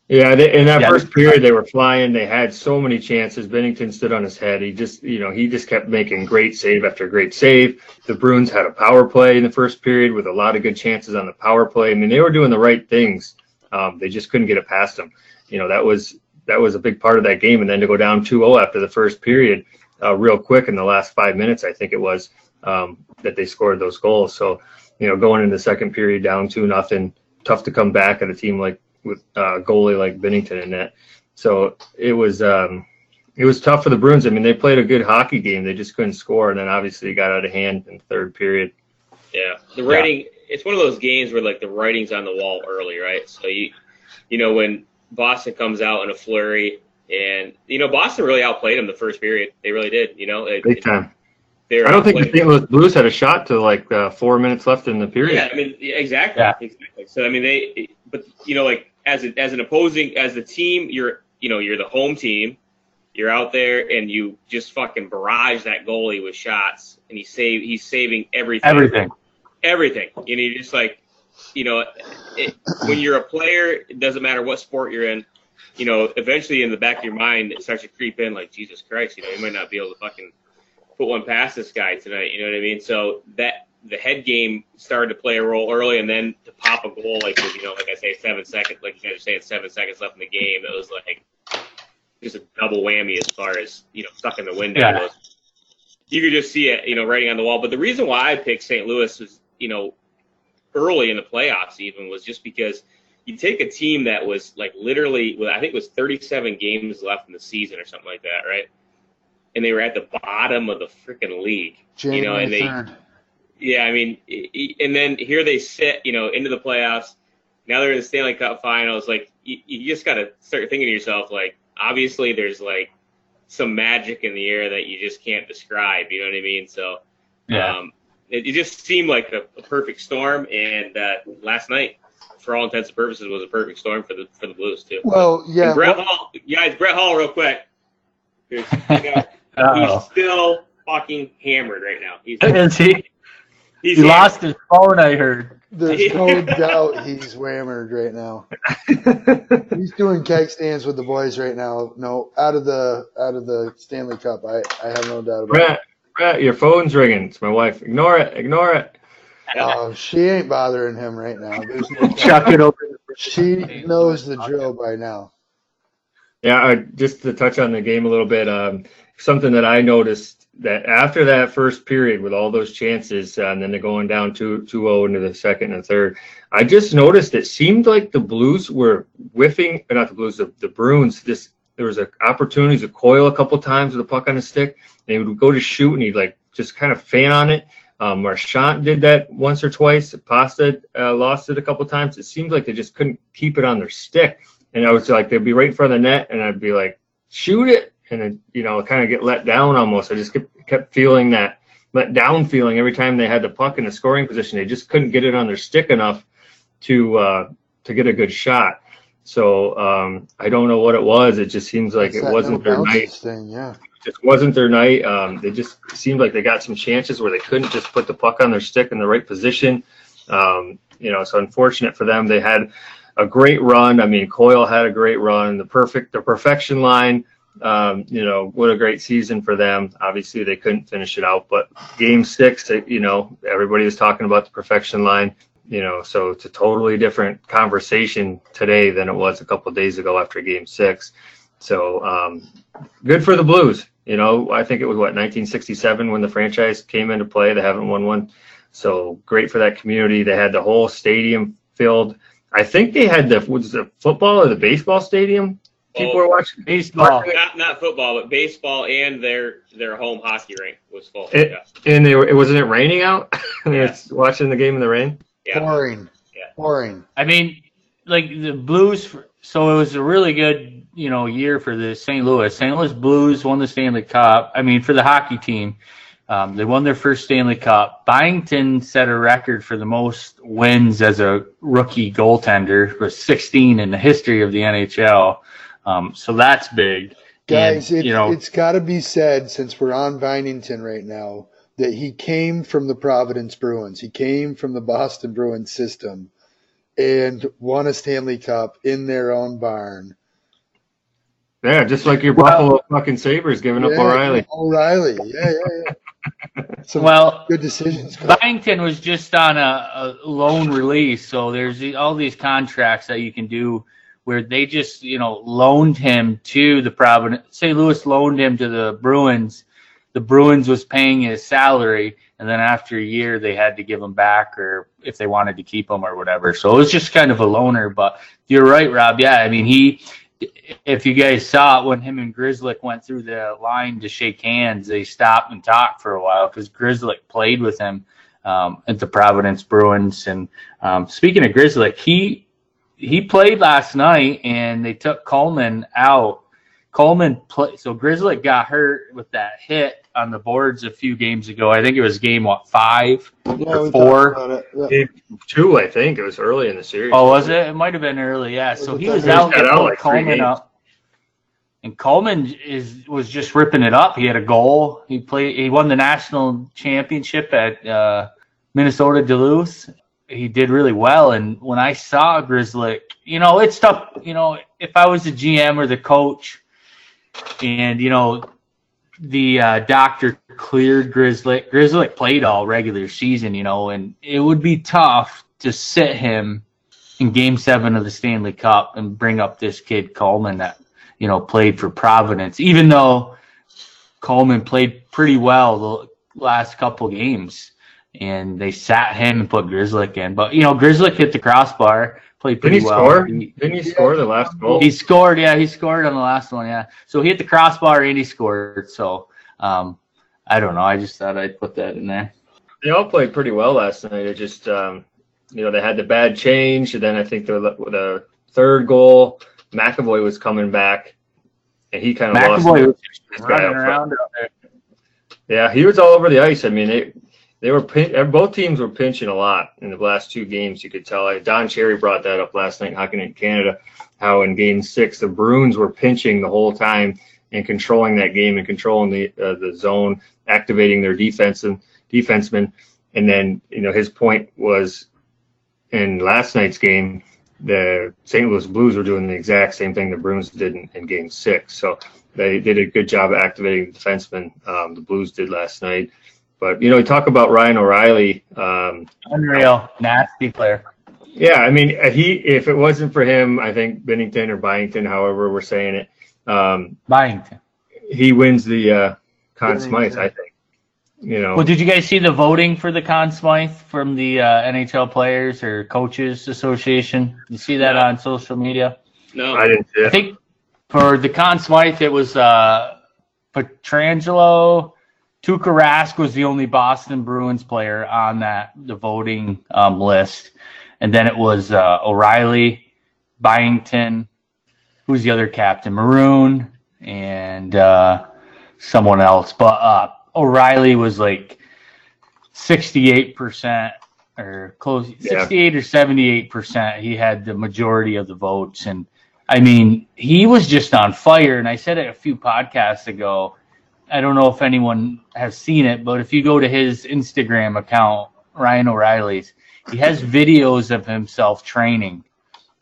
Yeah, they, in that Yeah. first period, they were flying. They had so many chances. Binnington stood on his head. He just, you know, he just kept making great save after great save. The Bruins had a power play in the first period with a lot of good chances on the power play. I mean, they were doing the right things. Um, they just couldn't get it past them. You know, that was that was a big part of that game. And then to go down 2-0 after the first period, uh, real quick in the last five minutes, I think it was um, that they scored those goals. So, you know, going into the second period down two nothing, tough to come back at a team like with uh, goalie like Binnington in net. So it was um, it was tough for the Bruins. I mean, they played a good hockey game. They just couldn't score, and then obviously got out of hand in the third period. Yeah, the writing. It's one of those games where like the writing's on the wall early, right? So you, you know, when Boston comes out in a flurry, and you know Boston really outplayed them the first period. They really did. You know, it, Big time. I don't think the St. Louis Blues had a shot to like uh, four minutes left in the period. Yeah, I mean, exactly, Yeah. exactly. So I mean, they, but you know, like as a, as an opposing as a team, you're you know you're the home team. You're out there and you just fucking barrage that goalie with shots, and he save he's saving everything. Everything. everything. You know, you're just like, you know, it, when you're a player, it doesn't matter what sport you're in. You know, eventually in the back of your mind, it starts to creep in like, Jesus Christ, you know, you might not be able to fucking put one past this guy tonight. You know what I mean? So that the head game started to play a role early, and then to pop a goal like you know, like I say, seven seconds, like you guys are saying, seven seconds left in the game. It was like just a double whammy as far as you know, stuck in the window. Yeah. You could just see it, you know, writing on the wall. But the reason why I picked St. Louis was, you know, early in the playoffs even was just because you take a team that was like literally, well, I think it was 37 games left in the season or something like that, right? And they were at the bottom of the freaking league, you know, and they, 3rd. yeah, I mean, i- i- and then here they sit, you know, into the playoffs. Now they're in the Stanley Cup Finals. Like, you, you just got to start thinking to yourself, like, obviously there's like some magic in the air that you just can't describe. You know what I mean? So, Yeah. um, it, it just seemed like a, a perfect storm. And uh, last night, for all intents and purposes, was a perfect storm for the for the Blues too. Well, yeah. And Brett Hull, guys, Brett Hull, real quick. you know, he's still fucking hammered right now. He's, Is he? he's He hammered. lost his phone, I heard. There's no doubt he's hammered right now. He's doing keg stands with the boys right now. No, out of the out of the Stanley Cup. I, I have no doubt about it. Brett, Brett, your phone's ringing. It's my wife. Ignore it. Ignore it. Oh, she ain't bothering him right now. There's no Chuck it over. she knows the drill by now. Yeah, I, just to touch on the game a little bit, um, something that I noticed that after that first period with all those chances, uh, and then they're going down 2 0 into the second and third, I just noticed it seemed like the Blues were whiffing, or not the Blues, the, the Bruins. This there was a opportunities to Coyle a couple times with the puck on his stick, and he would go to shoot, and he'd like just kind of fan on it. Um, Marchand did that once or twice. Pasta uh, lost it a couple times. It seemed like they just couldn't keep it on their stick. And I was like, they'd be right in front of the net, and I'd be like, shoot it, and then you know, kind of get let down almost. I just kept, kept feeling that let down feeling every time they had the puck in a scoring position. They just couldn't get it on their stick enough to uh, to get a good shot. So um, I don't know what it was. It just seems like it wasn't their night Thing, yeah. just wasn't their night. Um, they just seemed like they got some chances where they couldn't just put the puck on their stick in the right position. Um, you know, so unfortunate for them. They had a great run. I mean, Coyle had a great run. The perfect, the perfection line. Um, you know, what a great season for them. Obviously, they couldn't finish it out, but game six, you know, everybody was talking about the perfection line. You know, so it's a totally different conversation today than it was a couple of days ago after game six. So um, good for the Blues. You know, I think it was what 1967 when the franchise came into play. They haven't won one, so great for that community. They had the whole stadium filled. I think they had the was it the football or the baseball stadium. People Oh. were watching. Baseball. Not not football, but baseball and their their home hockey rink was full. It- yeah. And they were. It wasn't it raining out. they were Yeah. watching the game in the rain. Yeah. Pouring. Yeah. Pouring. I mean, like the Blues. So it was a really good, you know, year for the St. Louis. St. Louis Blues won the Stanley Cup. I mean, for the hockey team, um, they won their first Stanley Cup. Byington set a record for the most wins as a rookie goaltender, with 16 in the history of the NHL. Um, so that's big. Guys, And, it, you know, it's got to be said since we're on Byington right now that he came from the Providence Bruins. He came from the Boston Bruins system and won a Stanley Cup in their own barn. Yeah, just like your Well- Buffalo fucking Sabers giving up O'Reilly. O'Reilly. Yeah, yeah, yeah. Some well, good decisions. Coach. Byington was just on a, a loan release, so there's all these contracts that you can do where they just, you know, loaned him to the Providence. St. Louis loaned him to the Bruins. The Bruins was paying his salary, and then after a year, they had to give him back, or if they wanted to keep him or whatever. So it was just kind of a loner. But you're right, Rob. Yeah, I mean, he. If you guys saw it when him and Grzelcyk went through the line to shake hands, they stopped and talked for a while because Grzelcyk played with him um, at the Providence Bruins. And um, speaking of Grzelcyk, he he played last night, and they took Kuhlman out. Kuhlman played, so Grizzly got hurt with that hit on the boards a few games ago. I think it was game what five Yeah, or four. talked. Yeah. Game two, I think it was early in the series. Oh, was it? It might have been early. Yeah. So he was out. He out like Kuhlman up, and Kuhlman is was just ripping it up. He had a goal. He played. He won the national championship at uh, Minnesota Duluth. He did really well. And when I saw Grizzly, you know, it's tough. You know, if I was the GM or the coach, and you know, the uh, doctor cleared Grizzly. Grizzly played all regular season, you know, and it would be tough to sit him in Game Seven of the Stanley Cup and bring up this kid Kuhlman that you know played for Providence, even though Kuhlman played pretty well the last couple games, and they sat him and put Grzelcyk in. But you know, Grzelcyk hit the crossbar, played Didn't pretty he well. score? He- Didn't he score the last goal? he scored, yeah, he scored on the last one, yeah. So he hit the crossbar and he scored. So um, I don't know. I just thought I'd put that in there. They all played pretty well last night. It just, um, you know, they had the bad change, and then I think the the third goal, McAvoy was coming back, and he kind of lost McAvoy was running around out there. Yeah, he was all over the ice. I mean, they they were pin- both teams were pinching a lot in the last two games. You could tell. Don Cherry brought that up last night, in Hockey in Canada, how in Game Six the Bruins were pinching the whole time and controlling that game and controlling the uh, the zone, activating their defense and defensemen. And then you know his point was in last night's game, the St. Louis Blues were doing the exact same thing the Bruins did in, in Game Six. So they did a good job of activating the defensemen. Um, the Blues did last night. But you know, we talk about Ryan O'Reilly. Um, Unreal, nasty player. yeah, I mean, he if it wasn't for him, I think Binnington or Byington, however we're saying it, um, Byington. he wins the uh, Conn Smythe. I think. You know, Well, did you guys see the voting for the Conn Smythe from the uh, NHL Players or Coaches Association? You see that on social media? No. I didn't see I think for the Conn Smythe, it was uh, Pietrangelo. Tuukka Rask was the only Boston Bruins player on that the voting um, list, and then it was uh, O'Reilly, Byington, who's the other captain, Maroon, and uh, someone else. But uh, O'Reilly was like sixty-eight percent or close, Yeah. sixty-eight or seventy-eight percent. He had the majority of the votes, and I mean, he was just on fire. And I said it a few podcasts ago. I don't know if anyone has seen it, but if you go to his Instagram account, Ryan O'Reilly's, he has videos of himself training.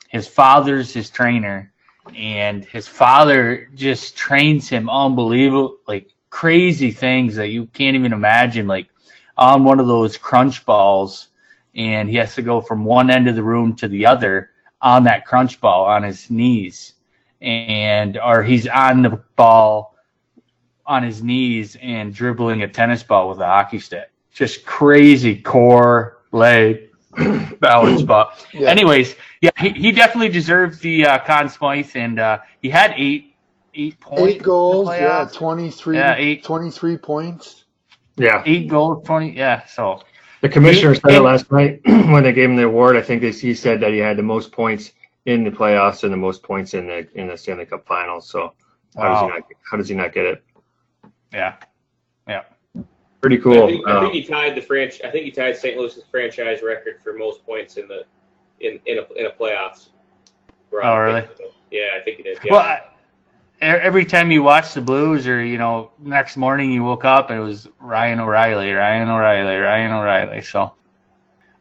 His father's his trainer, and his father just trains him unbelievable, like crazy things that you can't even imagine, like on one of those crunch balls, and he has to go from one end of the room to the other on that crunch ball on his knees, and or he's on the ball on his knees and dribbling a tennis ball with a hockey stick. Just crazy core leg balance. But Yeah. anyways, yeah, he, he definitely deserves the uh, Conn Smythe, and uh, he had eight eight points. Eight goals, yeah, 23, Yeah, eight. 23 points. Yeah, eight goals, twenty. Yeah, so the commissioner He- said it last night when they gave him the award. I think they, he said that he had the most points in the playoffs and the most points in the in the Stanley Cup Finals. So how does he not how does he not get it? Yeah, yeah. Pretty I cool. think, I Um, think he tied the franch. I think he tied St. Louis's franchise record for most points in the in in a, in a playoffs. Oh, really? Yeah, I think he did. Yeah. Well, I, every time you watch the Blues, or you know, next morning you woke up and it was Ryan O'Reilly, Ryan O'Reilly, Ryan O'Reilly. So,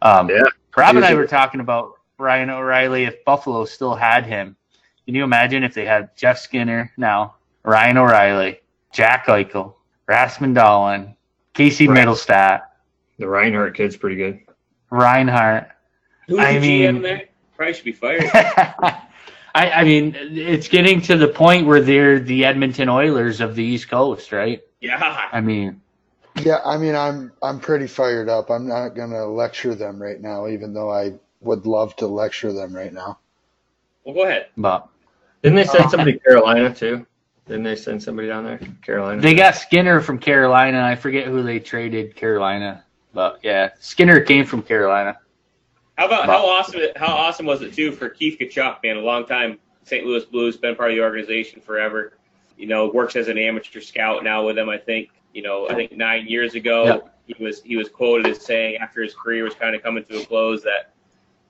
um, Yeah. Rob and I were talking about Ryan O'Reilly if Buffalo still had him. Can you imagine if they had Jeff Skinner now, Ryan O'Reilly, Jack Eichel, Rasmus Dahlin, Casey Right. Mittelstadt, the Reinhart kid's pretty good. Reinhart? Who's I mean- GM there? Probably should be fired. I, I mean, it's getting to the point where they're the Edmonton Oilers of the East Coast, right? yeah. I mean, Yeah, I mean, I'm I'm pretty fired up. I'm not gonna lecture them right now, even though I would love to lecture them right now. Well, go ahead. but Didn't they send somebody to Carolina too? Didn't they send somebody down there? Carolina. they got Skinner from Carolina. I forget who they traded Carolina, but yeah, Skinner came from Carolina. How about how awesome? How awesome was it too for Keith Tkachuk, man? A long time St. Louis Blues, been part of the organization forever. You know, works as an amateur scout now with them. I think you know, I think nine years ago yep. he was he was quoted as saying after his career was kind of coming to a close that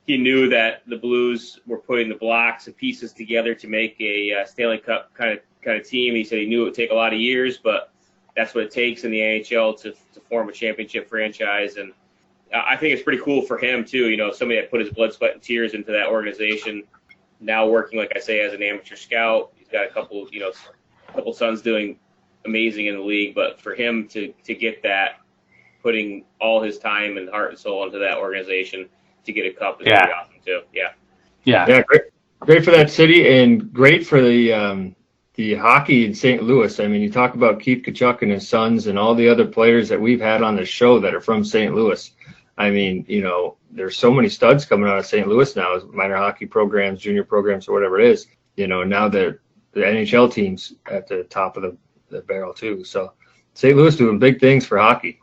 he knew that the Blues were putting the blocks and pieces together to make a uh, Stanley Cup kind of kind of team. He said he knew it would take a lot of years, but that's what it takes in the NHL to to form a championship franchise. And I think it's pretty cool for him too. You know, somebody that put his blood, sweat, and tears into that organization. Now working, like I say, as an amateur scout. He's got a couple, you know, a couple sons doing amazing in the league. But for him to to get that, putting all his time and heart and soul into that organization to get a cup is yeah. pretty awesome too. Yeah. Yeah. Yeah. Great, great for that city and great for the um, the hockey in St. Louis. I mean, you talk about Keith Tkachuk and his sons and all the other players that we've had on the show that are from St. Louis. I mean, you know, there's so many studs coming out of St. Louis now, minor hockey programs, junior programs, or whatever it is. You know, now that the NHL teams at the top of the, the barrel too. So St. Louis doing big things for hockey.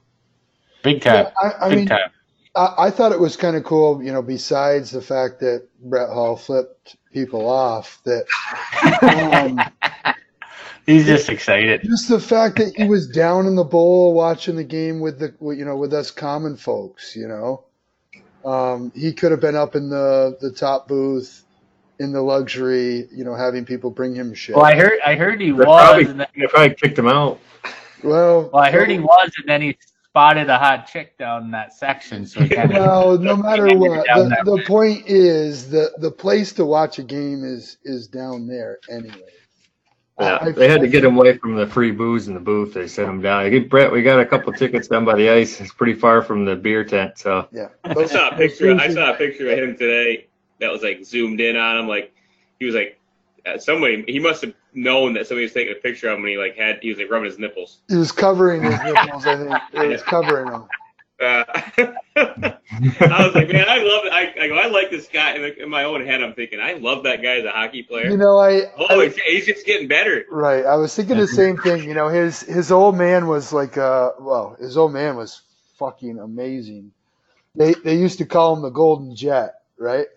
Big time. Yeah, I, I big mean, time. I, I thought it was kind of cool, you know, besides the fact that Brett Hull flipped people off, that um, he's just excited. Just the fact that he was down in the bowl watching the game with the, you know, with us common folks, you know. Um, he could have been up in the the top booth in the luxury, you know, having people bring him shit. Well, I heard I heard he they was. Probably, and then, they probably kicked him out. Well, well, I heard he was, and then he spotted a hot chick down in that section. So kind of well, no matter what, the, the point is the the place to watch a game is is down there anyway. Yeah, I, they had to get him away from the free booze in the booth. They sent him down. Hey, Brett, we got a couple tickets down by the ice. It's pretty far from the beer tent, so yeah. I saw a picture. I saw a picture of him today that was like zoomed in on him. Like he was like uh, somebody. He must have known that somebody was taking a picture of him when he like had he was like rubbing his nipples. He was covering his nipples. I think it was covering them. Uh, I was like, man, I love it. I, I go, I like this guy. In, in, my own head, I'm thinking, I love that guy as a hockey player. You know, I oh, I, he's just getting better. Right. I was thinking the same thing. You know, his his old man was like, uh, well, his old man was fucking amazing. They they used to call him the Golden Jet, right?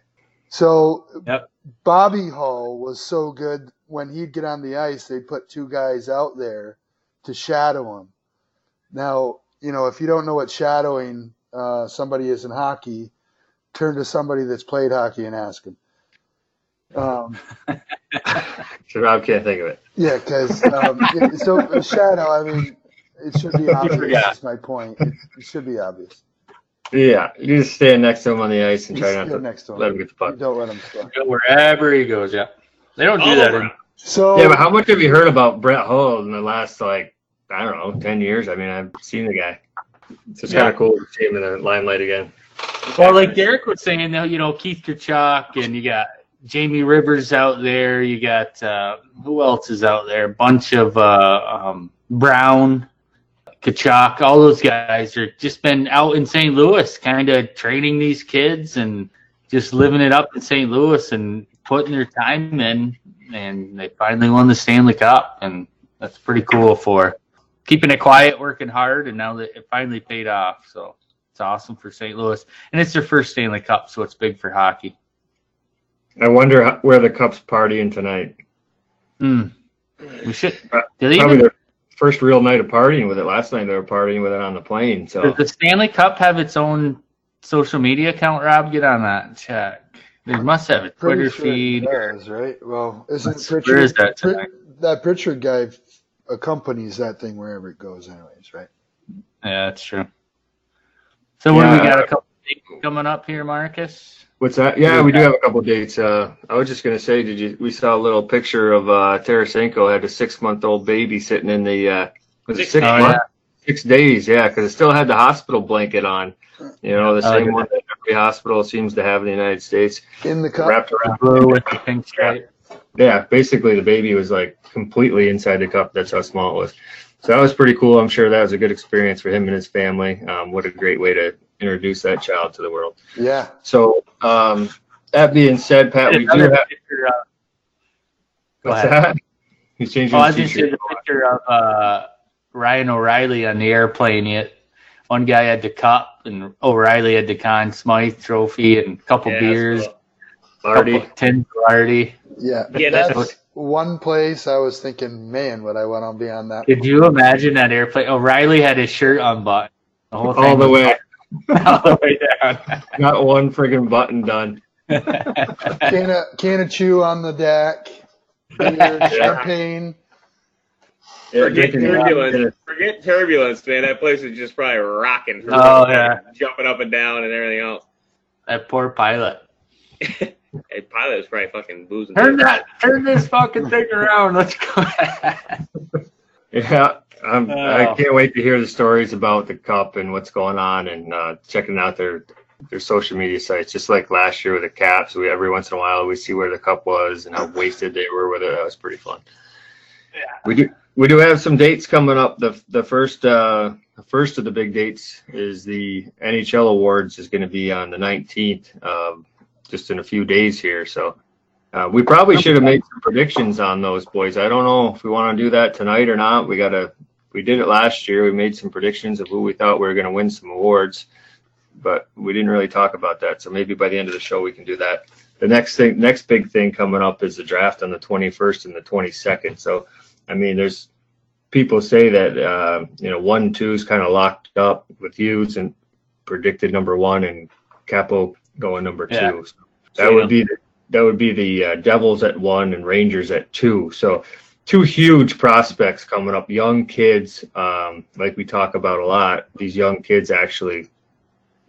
So yep. Bobby Hull was so good when he'd get on the ice, they'd put two guys out there to shadow him. Now, you know, if you don't know what shadowing uh, somebody is in hockey, turn to somebody that's played hockey and ask him. Um, so Rob can't think of it. Yeah, because um, so shadow. I mean, it should be obvious. Yeah. That's my point. It, it, should be obvious. Yeah, you just stand next to him on the ice and try not to, next to him. let him get the puck. don't let him score. Go wherever he goes. Yeah, they don't do All that. In, so yeah, but how much have you heard about Brett Hull in the last like I don't know ten years? I mean, I've seen the guy. It's yeah. kind of cool to see him in the limelight again. Well, like Derek was saying, you know, Keith Tkachuk and you got Jamie Rivers out there. You got uh, who else is out there? A bunch of uh, um, Brown, Tkachuk. All those guys are just been out in St. Louis, kind of training these kids and just living it up in St. Louis and putting their time in and they finally won the Stanley Cup, and that's pretty cool for keeping it quiet, working hard, and now that it finally paid off. So it's awesome for St. Louis, and it's their first Stanley Cup, so it's big for hockey. I wonder where the Cup's partying tonight. Hmm. We should. Uh, probably even, their first real night of partying with it. Last night they were partying with it on the plane. So does the Stanley Cup have its own social media account? Rob, get on that and check. They must have a Twitter sure feed. Does, right? Well, isn't Pritchard, is that, Pr- that Pritchard guy accompanies that thing wherever it goes, anyways, right? Yeah, that's true. So, what yeah, do we got? A couple dates coming up here, Marcus. What's that? Yeah, we do have a couple dates. Uh, I was just gonna say, did you? We saw a little picture of uh, Tarasenko had a six-month-old baby sitting in the. Uh, was it six oh, months? Yeah. Six days, yeah, because it still had the hospital blanket on. You know, the same one that every hospital seems to have in the United States. In the cup? Wrapped around. Blue with the pink stripe. Yeah, basically the baby was like completely inside the cup. That's how small it was. So that was pretty cool. I'm sure that was a good experience for him and his family. Um, what a great way to introduce that child to the world. Yeah. So um, that being said, Pat, we do have. Picture, uh, what's that? He's changing. Oh, I just see the picture of uh, Ryan O'Reilly on the airplane. Yet one guy had the cup, and O'Reilly had the Conn Smythe trophy and a couple Yeah, beers, cool. Marty. couple tins of Lardy. Yeah, Yeah, that's, that's- one place I was thinking, man, would I want to be on that? Could you imagine that airplane? O'Reilly had his shirt unbuttoned. The whole thing All the way. all the way down. Got one friggin' button done. Can of can of chew on the deck, beer, champagne. Yeah, Forget turbulence. Forget turbulence, man. That place is just probably rocking. Oh, yeah. jumping up and down and everything else. that poor pilot. Hey, pilot was probably fucking boozing. Turn that, turn this fucking thing around. Let's go. Yeah, I'm, I Oh. can't wait to hear the stories about the cup and what's going on, and uh, checking out their their social media sites. Just like last year with the Caps, we every once in a while we see where the cup was and how wasted they were with it. That was pretty fun. Yeah. We do we do have some dates coming up. The the first uh, the first of the big dates is the NHL awards is going to be on the 19th, um, just in a few days here. So. Uh, we probably should have made some predictions on those boys. I don't know if we want to do that tonight or not. We gotta. We did it last year. We made some predictions of who we thought we were going to win some awards, but we didn't really talk about that. So maybe by the end of the show we can do that. The next thing, next big thing coming up is the draft on the 21st and the 22nd. So, I mean, there's people say that uh, you know one two is kind of locked up with Hughes and predicted number one and Kaapo going number Yeah. two. So that would be the, that would be the uh, Devils at one and Rangers at two. So two huge prospects coming up, young kids, um, like we talk about a lot. These young kids actually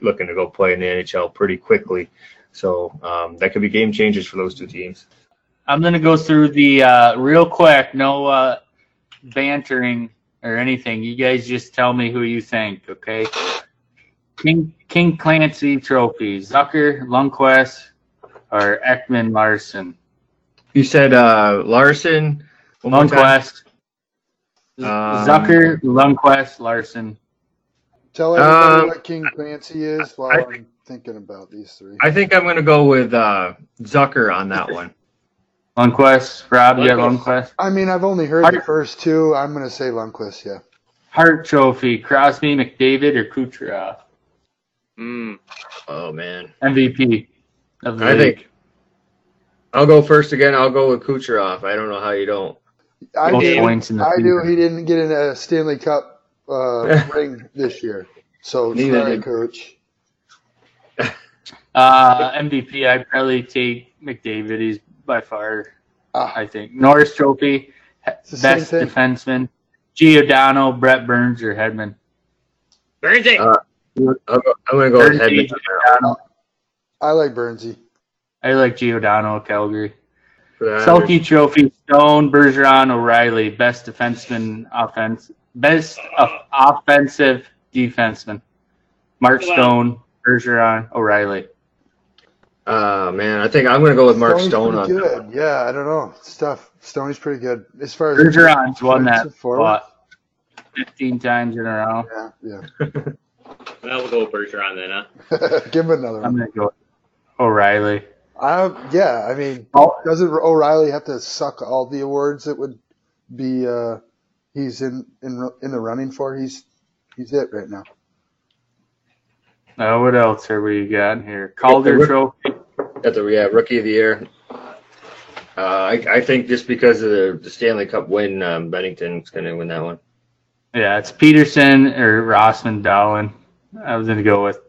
looking to go play in the NHL pretty quickly. So um, that could be game changers for those two teams. I'm gonna go through the uh, real quick. No uh, bantering or anything. You guys just tell me who you think. Okay. King King Clancy Trophy: Zucker, Lundqvist, or Ekman-Larsson. You said uh, Larsson. One more. Lundqvist. Um, Zucker, Lundqvist, Larsson. Tell everybody Um, what King Clancy is while I I'm thinking about these three. I think I'm going to go with uh, Zucker on that one. Lundqvist. Rob, you have Lundqvist. Lundqvist. I mean, I've only heard the first two. I'm going to say Lundqvist, yeah. Hart Trophy: Crosby, McDavid, or Kucherov. Mm. Oh man, MVP of the I league. think I'll go first again. I'll go with Kucherov. I don't know how you don't. I Most do. points in the I season. do. He didn't get in a Stanley Cup uh, ring this year. So Neither sorry, did- coach. Uh, MVP, I'd probably take McDavid. He's by far, Ah, I think. Norris Trophy, It's the same best thing. defenseman. Giordano, Brent Burns, or Hedman. Burnsy. Uh, I'll go, I'm going to go with Burnsy, Hedman Giordano. I like Burnsy. I like Giordano, Calgary. Selke Trophy, Stone, Bergeron, O'Reilly, best defenseman, offense, best uh, offensive defenseman. Mark Stone, Bergeron, O'Reilly. Uh, man, I think I'm going to go with Mark Stoney's Stone on pretty that good. one. Yeah, I don't know. It's tough. Stoney's pretty good as far as Bergeron's won that defensive spot 15 times in a row. Yeah, Well, we'll go with Bergeron then, huh? Give him another I'm one. going to go O'Reilly. I, yeah, I mean, Oh. doesn't O'Reilly have to suck all the awards that would be uh, he's in, in in the running for? He's he's it right now. Uh, what else are we got here? Calder Rick- Trophy. At the yeah, rookie of the year. Uh, I, I think just because of the, the Stanley Cup win, um, Binnington's going to win that one. Yeah, it's Pettersson or Rasmus Dahlin. I was going to go with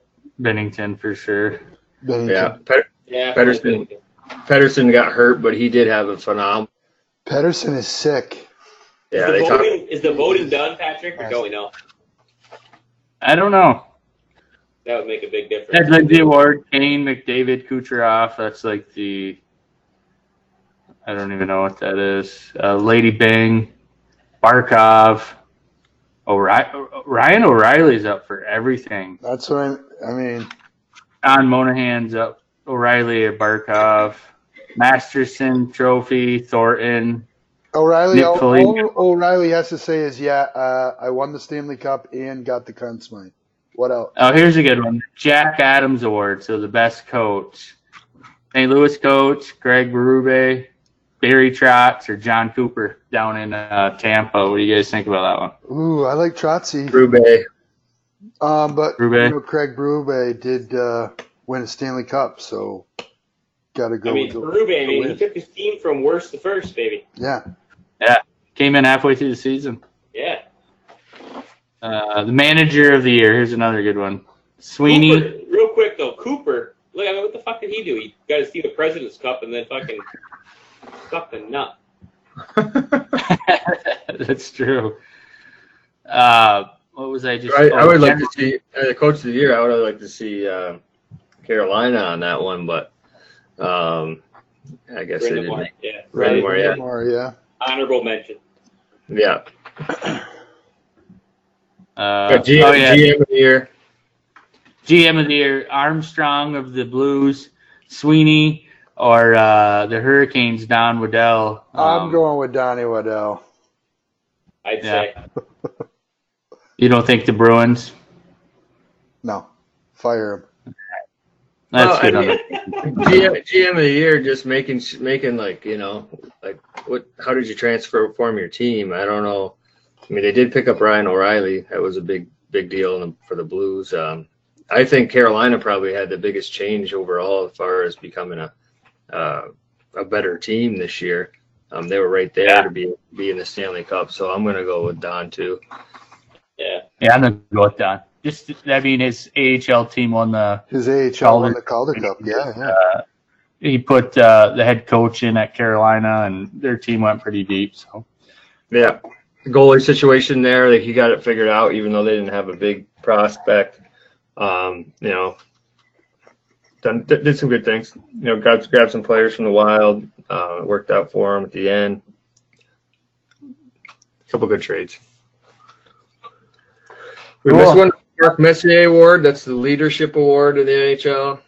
Binnington for sure. Binnington. Yeah, Pet- Yeah. Pettersson. Pettersson got hurt, but he did have a phenomenal. Pettersson is sick. Yeah, is, they the talk. voting, is the voting done, Patrick, or don't we know? I don't know. That would make a big difference. Ted the Award, Kane, McDavid, Kucherov. That's like the. I don't even know what that is. Uh, Lady Byng, Barkov. O'Reilly, Ryan O'Reilly's up for everything. That's what I'm. I mean, Don Monahan's up. O'Reilly or Barkov. Masterton Trophy, Thornton. O'Reilly. Nick All, all O'Reilly has to say is, yeah, uh, I won the Stanley Cup and got the Conn Smythe. What else? Oh, here's a good one. Jack Adams Award, so the best coach. St. Louis coach, Craig Berube, Barry Trotz, or Jon Cooper down in uh, Tampa. What do you guys think about that one? Ooh, I like Trotsy. Rube. Um, but Berube. you know, Craig Berube did uh, win a Stanley Cup, so got to go. I mean, with the- I mean, he took his team from worst to first, baby. yeah, Yeah. Came in halfway through the season. Yeah. Uh, the manager of the year. Here's another good one. Sweeney. Cooper, real quick though, Cooper. Look, I mean, what the fuck did he do? He got his team the President's Cup and then fucking sucked the nut. That's true. Uh, what was I just? I, I oh, would like to see uh, the coach of the year. I would like to see uh, Carolina on that one, but um, I guess they Brandon didn't. Moore. Yeah. Brind'Amour, yeah. Moore, yeah. Honorable mention. Yeah, Uh, GM, oh yeah, GM of the year. GM of the year, Armstrong of the Blues, Sweeney, or uh, the Hurricanes, Don Waddell. I'm Um, going with Donnie Waddell. I'd Yeah. say. You don't think the Bruins? No, fire him. That's Well, good. I mean. GM, GM of the year, just making making like you know like what? How did you transfer form your team? I don't know. I mean, they did pick up Ryan O'Reilly. That was a big big deal in the, for the Blues. Um, I think Carolina probably had the biggest change overall as far as becoming a uh, a better team this year. Um, they were right there Yeah. to be be in the Stanley Cup. So I'm going to go with Don too. Yeah. Yeah, I'm gonna go with Don. Just I mean, his AHL team won the. His AHL Calder. won the Calder Cup. Yeah, yeah. He put uh, the head coach in at Carolina, and their team went pretty deep. So Yeah, goalie situation there, like he got it figured out, even though they didn't have a big prospect. Um, you know, done did some good things. You know, got grabbed some players from the Wild. Uh, worked out for him at the end. A couple good trades. We Cool. missed one. Mark Messier Award. That's the leadership award in the NHL.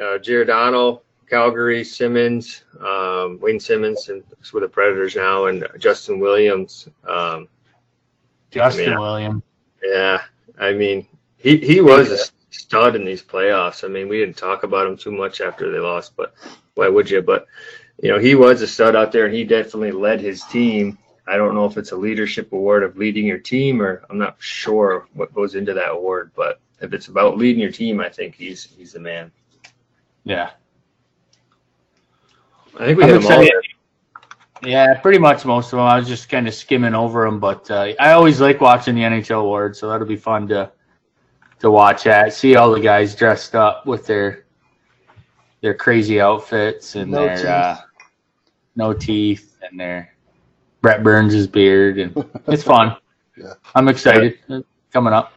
Uh, Giordano, Calgary, Simmonds, um, Wayne Simmonds, and with the Predators now, and Justin Williams. Um, Justin Yeah. William. yeah, I mean, he he was a stud in these playoffs. I mean, we didn't talk about him too much after they lost, but why would you? But you know, he was a stud out there, and he definitely led his team. I don't know if it's a leadership award of leading your team, or I'm not sure what goes into that award. But if it's about leading your team, I think he's he's the man. Yeah. I think we them all. Yeah, pretty much most of them. I was just kind of skimming over them, but uh, I always like watching the NHL awards, so that'll be fun to to watch at. See all the guys dressed up with their their crazy outfits and No their teeth. Uh, no teeth and their Brent Burns' beard, and it's fun. Yeah. I'm excited. Coming up.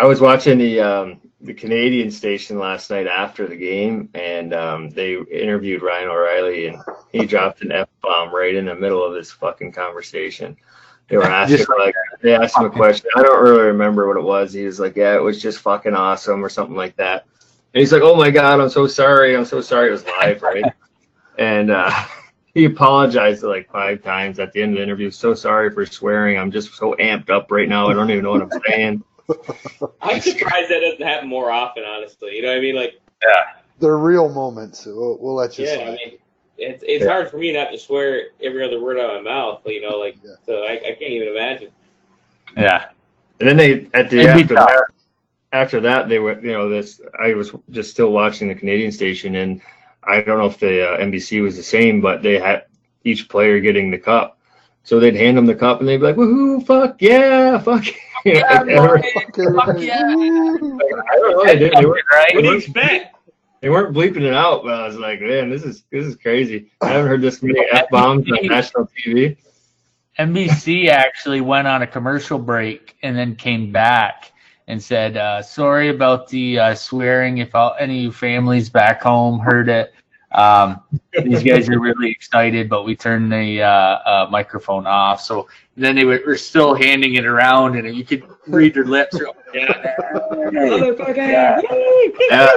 I was watching the um, the Canadian station last night after the game, and um, they interviewed Ryan O'Reilly, and he dropped an f bomb right in the middle of this fucking conversation. They were asking Just- like they asked him a question. I don't really remember what it was. He was like, "Yeah, it was just fucking awesome" or something like that. And he's like, "Oh my god, I'm so sorry. I'm so sorry. It was live, right?" and uh, he apologized like five times at the end of the interview. So sorry for swearing. I'm just so amped up right now. I don't even know what I'm saying. I'm surprised that doesn't happen more often, honestly. You know what I mean? Like, They're real moments. We'll, we'll let you yeah, I slide. mean, it's it's Yeah. hard for me not to swear every other word out of my mouth. You know, like, Yeah. so I, I can't even imagine. Yeah. And then they at the It'd be after that, after that they were you know this I was just still watching the Canadian station and I don't know if the uh, NBC was the same but they had each player getting the cup so they'd hand them the cup and they'd be like woohoo fuck yeah fuck you know, Yeah, like, every- Fuck yeah. Woo. I don't know they, did, they, weren't, Right? What do you expect? They weren't bleeping it out but I was like man this is this is crazy I haven't heard this many f bombs on national TV NBC actually went on a commercial break and then came back and said, uh, "Sorry about the uh, swearing. If all, any of you families back home heard it, um, these guys are really excited, but we turned the uh, uh, microphone off." So then they were, were still handing it around, and you could read their lips. yeah Yeah.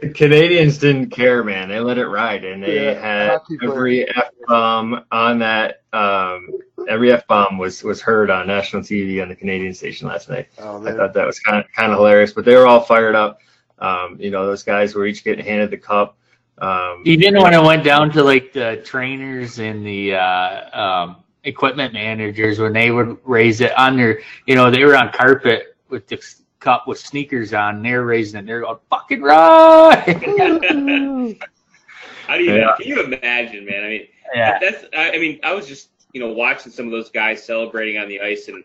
Yeah. The Canadians didn't care, man. They let it ride, and they Yeah, had every f bomb on that. Um, every f bomb was was heard on national TV on the Canadian station last night. Oh, I thought that was kind of kind of hilarious, but they were all fired up. Um, you know, those guys were each getting handed the cup. Um, Even when it went down to like the trainers and the uh, um, equipment managers, when they would raise it on their, you know, they were on carpet with the cup with sneakers on. And They're raising it. They're going fucking right. How do you yeah. can you imagine, man? I mean, yeah. that's I, I mean, I was just you know watching some of those guys celebrating on the ice, and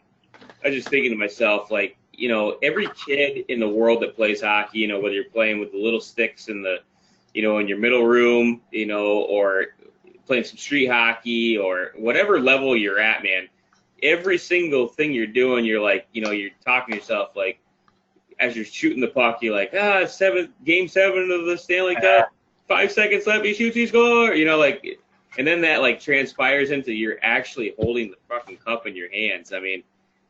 I was just thinking to myself, like, you know, every kid in the world that plays hockey, you know, whether you're playing with the little sticks in the, you know, in your middle room, you know, or playing some street hockey or whatever level you're at, man, every single thing you're doing, you're like, you know, you're talking to yourself like, as you're shooting the puck, you're like, ah, seven, game seven of the Stanley Cup, five seconds left, he shoots, he score, you know, like, and then that like transpires into you're actually holding the fucking cup in your hands. I mean,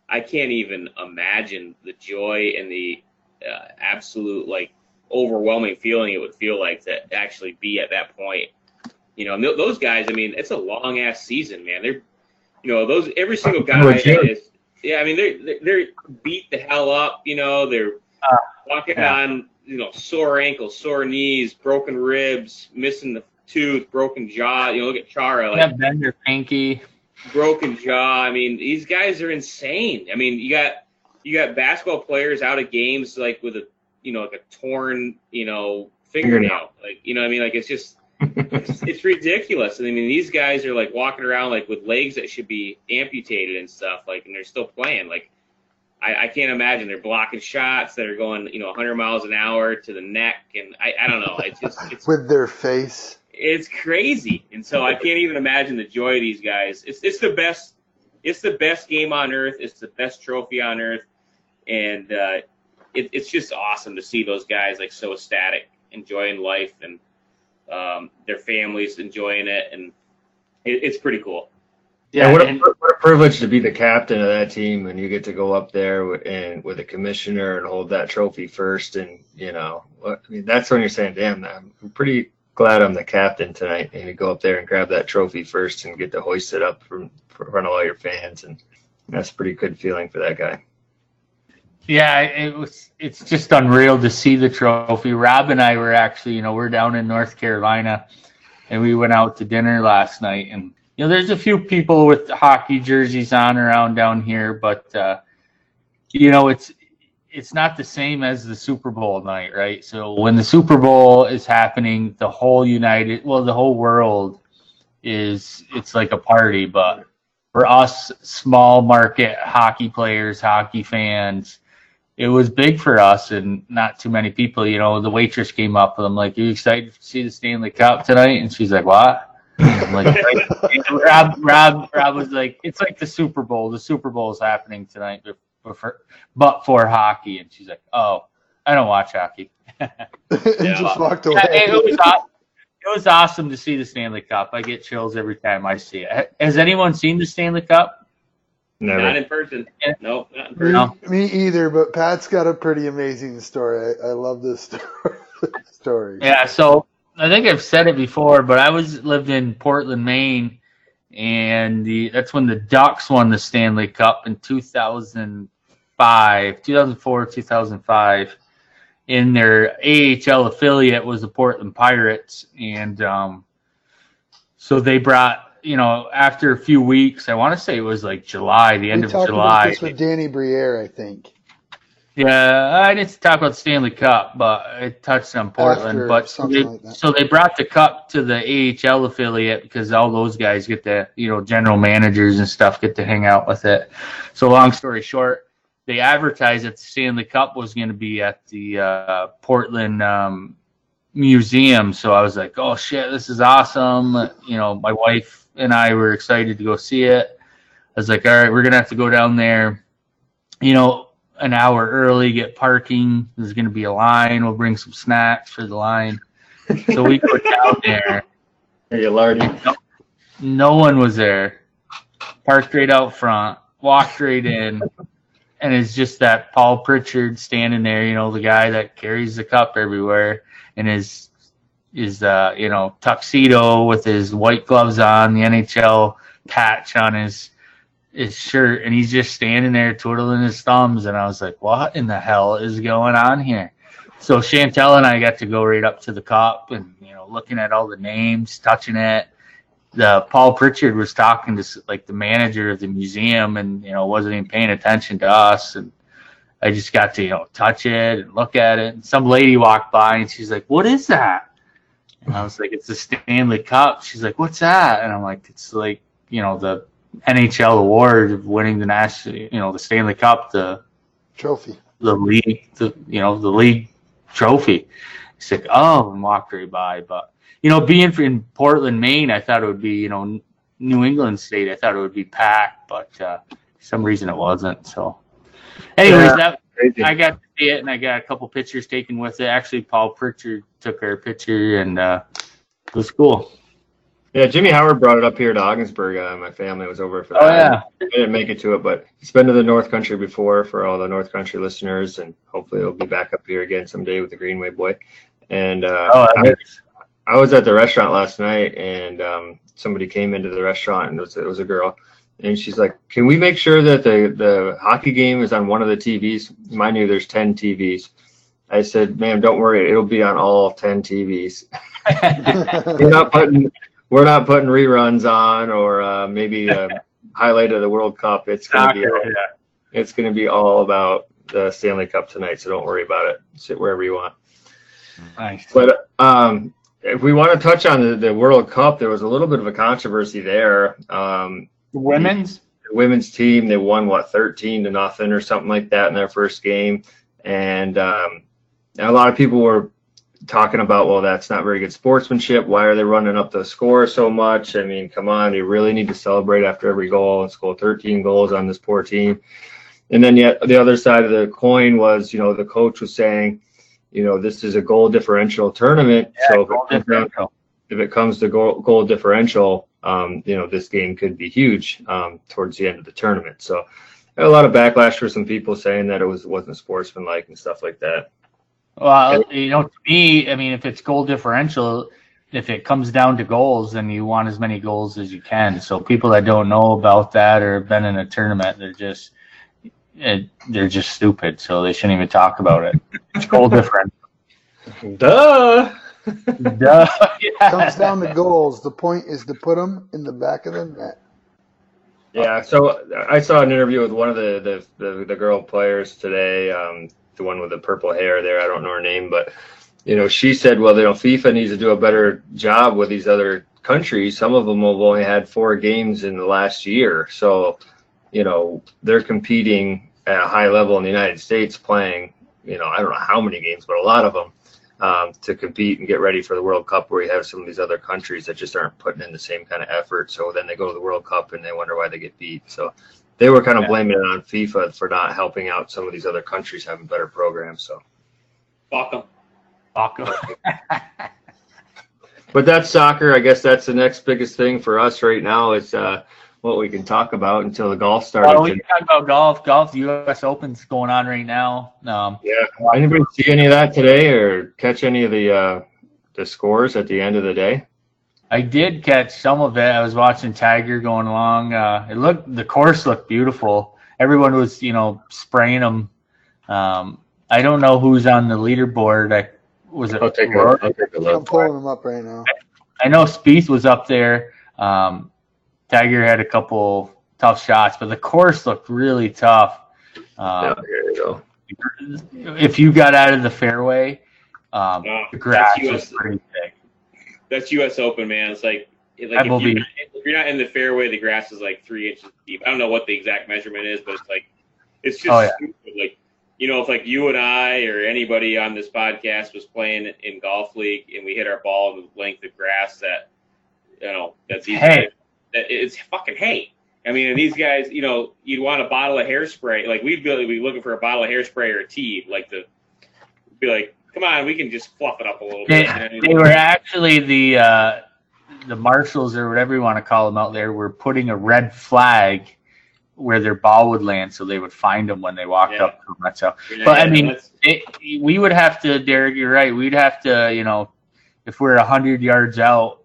I can't even imagine the joy and the uh, absolute like overwhelming feeling it would feel like to actually be at that point. You know, those guys. I mean, it's a long ass season, man. They're, you know, those every single guy is. Yeah, I mean, they're they're beat the hell up. You know, they're uh, walking yeah. on you know sore ankles, sore knees, broken ribs, missing the tooth, broken jaw. You know, look at Chara. Like, yeah, bend your pinky broken jaw. I mean, these guys are insane. I mean, you got you got basketball players out of games like with a you know like a torn you know fingernail. Like you know I mean like it's just it's, it's ridiculous. And I mean these guys are like walking around like with legs that should be amputated and stuff like and they're still playing like. I, I can't imagine they're blocking shots that are going, you know, 100 miles an hour to the neck, and I, I don't know. It's just it's, with their face it's crazy. And so I can't even imagine the joy of these guys. It's it's the best it's the best game on earth. It's the best trophy on earth, and uh, it, it's just awesome to see those guys like so ecstatic, enjoying life, and um, their families enjoying it, and it, it's pretty cool. Yeah, what a, what a, privilege to be the captain of that team, and you get to go up there with, and with a commissioner and hold that trophy first, and you know, I mean, that's when you're saying, "Damn, I'm pretty glad I'm the captain tonight and you go up there and grab that trophy first and get to hoist it up from in front of all your fans and that's a pretty good feeling for that guy. Yeah, it was. It's just unreal to see the trophy. Rob and I were actually, you know, we're down in North Carolina, and we went out to dinner last night. And you know, there's a few people with hockey jerseys on around down here, but uh, you know, it's it's not the same as the Super Bowl night, right? So when the Super Bowl is happening, the whole United, well, the whole world is it's like a party. But for us, small market hockey players, hockey fans, it was big for us and not too many people. You know, the waitress came up and I'm like, "You excited to see the Stanley Cup tonight?" And she's like, "What?" I'm like, Rob, Rob, Rob was like, "It's like the Super Bowl. The Super Bowl is happening tonight." but for, but for hockey. And she's like, oh, I don't watch hockey. yeah, just walked away. Yeah, it, was awesome. it was awesome to see the Stanley Cup. I get chills every time I see it. Has anyone seen the Stanley Cup? Never. Not in person. No, not in person. Me, me, either, but Pat's got a pretty amazing story. I, I love this story. Yeah, so I think I've said it before, but I was lived in Portland, Maine, and the that's when the Ducks won the Stanley Cup in 2005, 2004, 2005. In their AHL affiliate was the Portland Pirates, and um, so they brought you know after a few weeks. I want to say it was like July, the end we of July. About this with Danny Briere, I think. Yeah, I didn't talk about the Stanley Cup, but it touched on Portland. After but so they, like so they brought the cup to the AHL affiliate because all those guys get to, you know, general managers and stuff get to hang out with it. So long story short, they advertised that the Stanley Cup was going to be at the uh, Portland um, Museum. So I was like, oh shit, this is awesome. You know, my wife and I were excited to go see it. I was like, all right, we're going to have to go down there, you know, an hour early, get parking. There's going to be a line. We'll bring some snacks for the line. So we go down there. Hey, you lardy. No, no one was there. Parked right out front, walked right in and it's just that Paul Pritchard standing there, you know, the guy that carries the cup everywhere, and his his uh, you know tuxedo with his white gloves on, the NHL patch on his his shirt, and he's just standing there twiddling his thumbs, and I was like, what in the hell is going on here? So Chantel and I got to go right up to the cop and you know looking at all the names, touching it, the Paul Pritchard was talking to like the manager of the museum, and you know wasn't even paying attention to us. And I just got to you know touch it and look at it. And some lady walked by and she's like, "What is that?" And I was like, "It's the Stanley Cup." She's like, "What's that?" And I'm like, "It's like you know the NHL award of winning the national, you know, the Stanley Cup, the trophy, the league, the you know the league trophy." He's like, "Oh," and walked right by. But you know, being in Portland, Maine, I thought it would be you know New England State. I thought it would be packed, but uh, for some reason it wasn't. So, anyways, yeah, that crazy. I got to see it, and I got a couple pictures taken with it. Actually, Paul Pritchard took our picture, and uh, it was cool. Yeah, Jimmy Howard brought it up here to Ogdensburg. Uh, my family was over for that. Oh yeah, I didn't make it to it, but he's been to the North Country before for all the North Country listeners, and hopefully he'll be back up here again someday with the Greenway boy. And uh, oh, I, I, was at the restaurant last night, and um, somebody came into the restaurant, and it was, it was a girl, and she's like, "Can we make sure that the the hockey game is on one of the TVs?" Mind you, there's ten TVs. I said, "Ma'am, don't worry, it'll be on all ten TVs. we're not putting we're not putting reruns on or uh, maybe a highlight of the World Cup. It's gonna be all, it's gonna be all about the Stanley Cup tonight. So don't worry about it. Sit wherever you want." Nice. But um, if we want to touch on the, the World Cup, there was a little bit of a controversy there. Um, the women's the women's team they won what 13 to nothing or something like that in their first game, and um, a lot of people were talking about, well, that's not very good sportsmanship. Why are they running up the score so much? I mean, come on, you really need to celebrate after every goal and score 13 goals on this poor team. And then yet the other side of the coin was, you know, the coach was saying you know, this is a goal differential tournament. Yeah, so if it, down, if it, comes to goal, goal differential, um, you know, this game could be huge um, towards the end of the tournament. So a lot of backlash for some people saying that it was wasn't sportsmanlike and stuff like that. Well, you know, to me, I mean, if it's goal differential, if it comes down to goals, then you want as many goals as you can. So people that don't know about that or have been in a tournament, they're just they're just stupid, so they shouldn't even talk about it. It's goal different. Duh. Duh. Yeah. Comes down to goals. The point is to put them in the back of the net. Yeah. So I saw an interview with one of the the, the, the girl players today. Um, the one with the purple hair there. I don't know her name, but you know, she said, well, you know, FIFA needs to do a better job with these other countries. Some of them have only had four games in the last year, so you know, they're competing at a high level in the United States, playing, you know, I don't know how many games, but a lot of them um, to compete and get ready for the World Cup, where you have some of these other countries that just aren't putting in the same kind of effort. So then they go to the World Cup and they wonder why they get beat. So they were kind of yeah. blaming it on FIFA for not helping out some of these other countries having better programs. So fuck them. Fuck them. but that's soccer. I guess that's the next biggest thing for us right now. Is uh, what we can talk about until the golf starts. Well, we can talk about golf. Golf, the U.S. Open's going on right now. Um, yeah. Anybody see any of that today, or catch any of the uh, the scores at the end of the day? I did catch some of it. I was watching Tiger going along. Uh, it looked the course looked beautiful. Everyone was, you know, spraying them. Um, I don't know who's on the leaderboard. I was it. I'll take, a, I'll take a look. I'm pulling them up right now. I, I know Spieth was up there. Um, Tiger had a couple tough shots, but the course looked really tough. Um, yeah, here you go. If you got out of the fairway, um, no, the grass was pretty thick. That's U.S. Open, man. It's like, like if, you're not, if, you're not, in the fairway, the grass is like three inches deep. I don't know what the exact measurement is, but it's like it's just oh, yeah. stupid. Like you know, if like you and I or anybody on this podcast was playing in golf league and we hit our ball in the length of grass that you know that's easy. Hey it's fucking hay. I mean, these guys, you know, you'd want a bottle of hairspray. Like we'd be, be looking for a bottle of hairspray or a tea, like to be like, come on, we can just fluff it up a little they, bit. They were actually the uh, the marshals or whatever you want to call them out there were putting a red flag where their ball would land, so they would find them when they walked yeah. up to them. So, yeah, but I mean, it, we would have to, Derek. You're right. We'd have to, you know, if we're a hundred yards out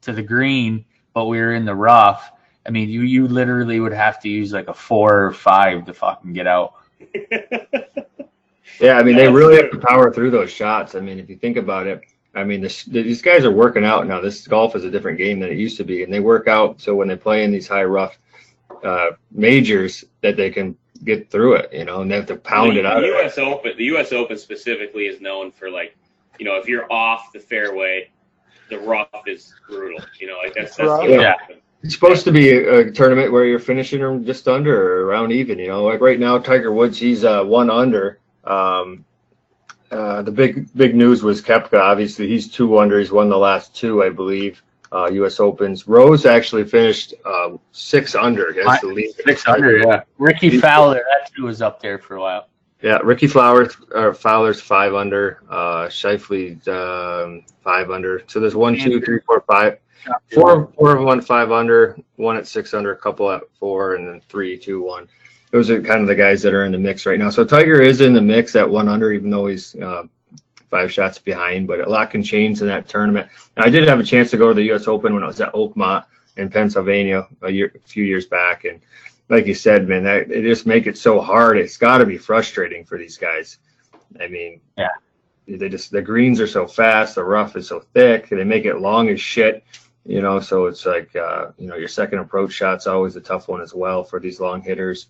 to the green but we were in the rough. I mean, you you literally would have to use like a four or five to fucking get out. yeah, I mean, they really have to power through those shots. I mean, if you think about it, I mean, this, these guys are working out now. This golf is a different game than it used to be, and they work out so when they play in these high rough uh, majors that they can get through it, you know, and they have to pound the, it out. The U.S. Open, the U.S. Open specifically is known for like, you know, if you're off the fairway, the rough is brutal. You know, like that's, that's Right. yeah. It's supposed to be a, a tournament where you're finishing them just under or around even. You know, like right now, Tiger Woods, he's uh, one under. Um, uh, the big big news was Koepka. Obviously, he's two under. He's won the last two, I believe. Uh, U.S. Opens. Rose actually finished uh, six under against the lead. Six under, yeah. Rickie Fowler, that who was up there for a while. Yeah, Rickie Flowers or Fowler's five under. Uh, Schauffele's um, five under. So there's one, two, three, four, five. Four, four of one, five under. One at six under. A couple at four, and then three, two, one. Those are kind of the guys that are in the mix right now. So Tiger is in the mix at one under, even though he's uh, five shots behind. But a lot can change in that tournament. And I did have a chance to go to the U.S. Open when I was at Oakmont in Pennsylvania a year, a few years back, and like you said, man, that, they just make it so hard. It's got to be frustrating for these guys. I mean, Yeah. they just the greens are so fast, the rough is so thick, they make it long as shit. You know, so it's like uh, you know your second approach shot's always a tough one as well for these long hitters.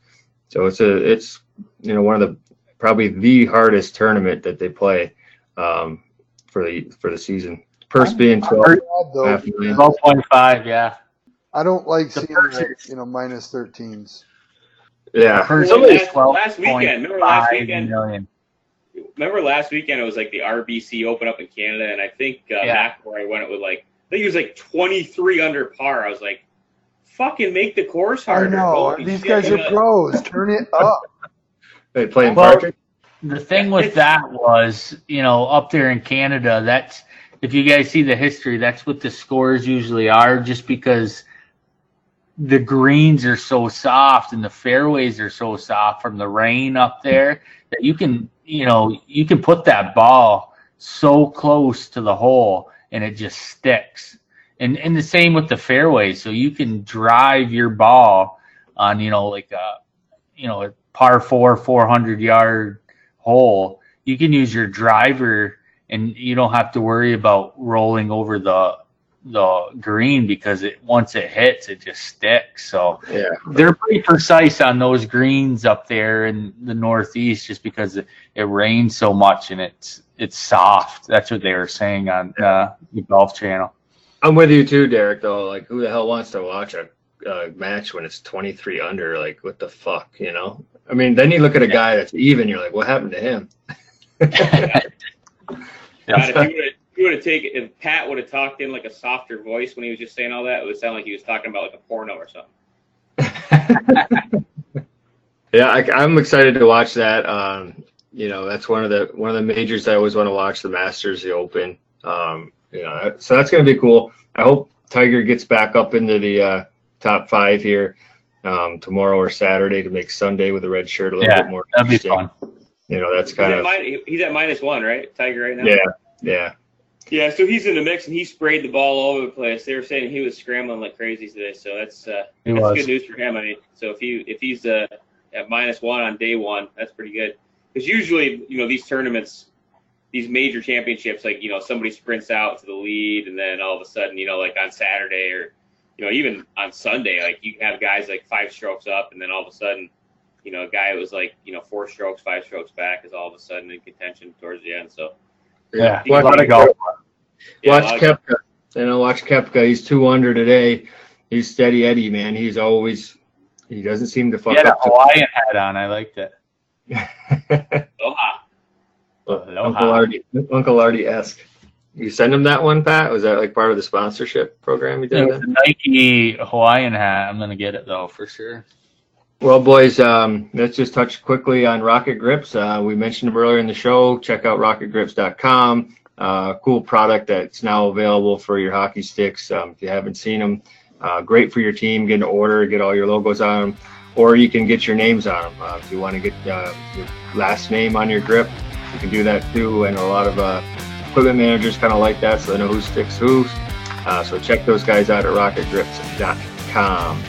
So it's a it's you know one of the probably the hardest tournament that they play um, for the for the season. Purse being twelve though. Twelve point five, yeah. I don't like The seeing first- the, you know minus 13s. Yeah, First Well, is last- last weekend, remember last weekend? million. Remember last weekend it was like the RBC Open up in Canada, and I think uh, Yeah. McIlroy went it with like I think he was like 23 under par. I was like, fucking make the course I harder. know Holy these shit, guys are pros. Turn it up. they playing Well, partridge. The thing with that was, you know, up there in Canada, that's if you guys see the history, that's what the scores usually are, just because the greens are so soft and the fairways are so soft from the rain up there that you can, you know, you can put that ball so close to the hole and it just sticks. And and the same with the fairways, so you can drive your ball on, you know, like a, you know, a par four, four hundred yard hole, you can use your driver and you don't have to worry about rolling over the the green because it once it hits it just sticks. So Yeah, they're pretty precise on those greens up there in the northeast just because it, it rains so much and it's it's soft. That's what they were saying on uh, the golf channel. I'm with you too, Derek. Though, like, who the hell wants to watch a uh, match when it's 23 under? Like, what the fuck, you know? I mean, then you look at a guy that's even. You're like, what happened to him? God, if you would have you would have taken if Pat would have talked in like a softer voice when he was just saying all that, it would sound like he was talking about like a porno or something. Yeah, I, I'm excited to watch that. Um, you know, that's one of the one of the majors I always want to watch. The Masters, the Open. Um, you know, so that's going to be cool. I hope Tiger gets back up into the uh, top five here um, tomorrow or Saturday to make Sunday with a red shirt a little Yeah, bit more. That'd be fun. You know, that's He's kind at, of min- he's at minus one, right? Tiger right now. yeah, yeah. Yeah, so he's in the mix and he sprayed the ball all over the place. They were saying he was scrambling like crazy today, so that's uh, that's was. good news for him. I mean, so if he if he's uh, at minus one on day one, that's pretty good. Because usually, you know, these tournaments, these major championships, like you know, somebody sprints out to the lead, and then all of a sudden, you know, like on Saturday or you know, even on Sunday, like you have guys like five strokes up, and then all of a sudden, you know, a guy that was like you know four strokes, five strokes back is all of a sudden in contention towards the end. So Yeah, Yeah, a golf. yeah, watch of- Koepka. You know, watch Koepka. He's two under today. He's steady Eddie, man. He's always he doesn't seem to He fuck had a up. Hawaiian hat on. I liked it. Aloha. Uncle Artie, Uncle Artie esque. You send him that one, Pat? Was that like part of the sponsorship program you did? was a Nike Hawaiian hat. I'm gonna get it though for sure. Well, boys, um, let's just touch quickly on Rocket Grips. Uh, we mentioned them earlier in the show. Check out rocketgrips.com. Uh, cool product that's now available for your hockey sticks. Um, if you haven't seen them, uh, great for your team. Get an order, get all your logos on them, or you can get your names on them. Uh, if you want to get uh, your last name on your grip, you can do that too. And a lot of uh, equipment managers kind of like that, so they know who sticks who. So check those guys out at rocketgrips.com.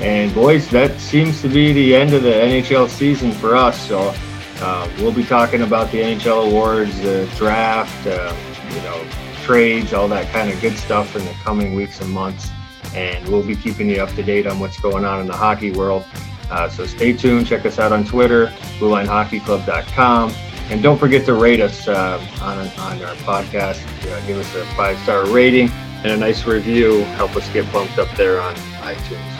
And boys, that seems to be the end of the NHL season for us. So uh, we'll be talking about the NHL awards, the draft, uh, you know, trades, all that kind of good stuff in the coming weeks and months. And we'll be keeping you up to date on what's going on in the hockey world. Uh, so stay tuned. Check us out on Twitter, BlueLineHockeyClub.com. And don't forget to rate us uh, on, on our podcast. Uh, give us a five star rating and a nice review. Help us get bumped up there on iTunes.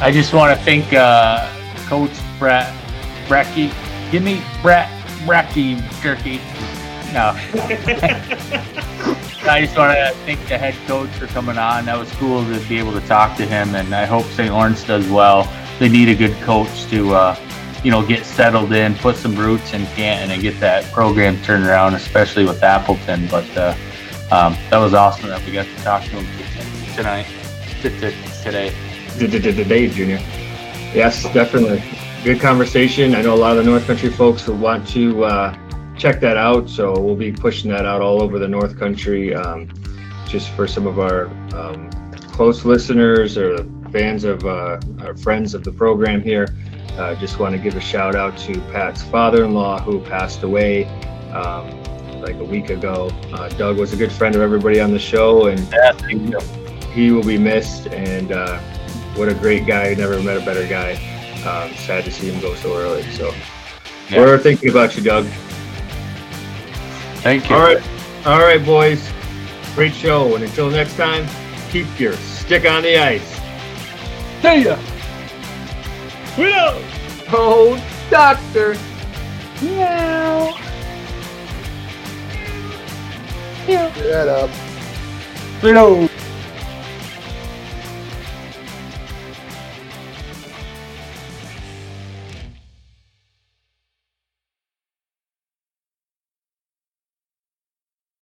I just want to thank uh, Coach Brett. Give me Brett Brecky Jerky. No. I just want to thank the head coach for coming on. That was cool to be able to talk to him, and I hope St. Lawrence does well. They need a good coach to, uh, you know, get settled in, put some roots in Canton, and get that program turned around, especially with Appleton. But uh, um, that was awesome that we got to talk to him tonight, today. Today, Junior. Yes, definitely. Good conversation. I know a lot of the North Country folks will want to uh, check that out. So we'll be pushing that out all over the North Country, um, just for some of our um, close listeners or fans of uh, our friends of the program here. Uh, just want to give a shout out to Pat's father-in-law who passed away um, like a week ago. Uh, Doug was a good friend of everybody on the show, and he, he will be missed. And uh, what a great guy! Never met a better guy. Um, sad to see him go so early. So yeah. we're thinking about you, Doug. Thank you. All right. All right, boys. Great show. And until next time, keep your stick on the ice. See ya. Widow. Oh, doctor. Meow. Shut up. Widow.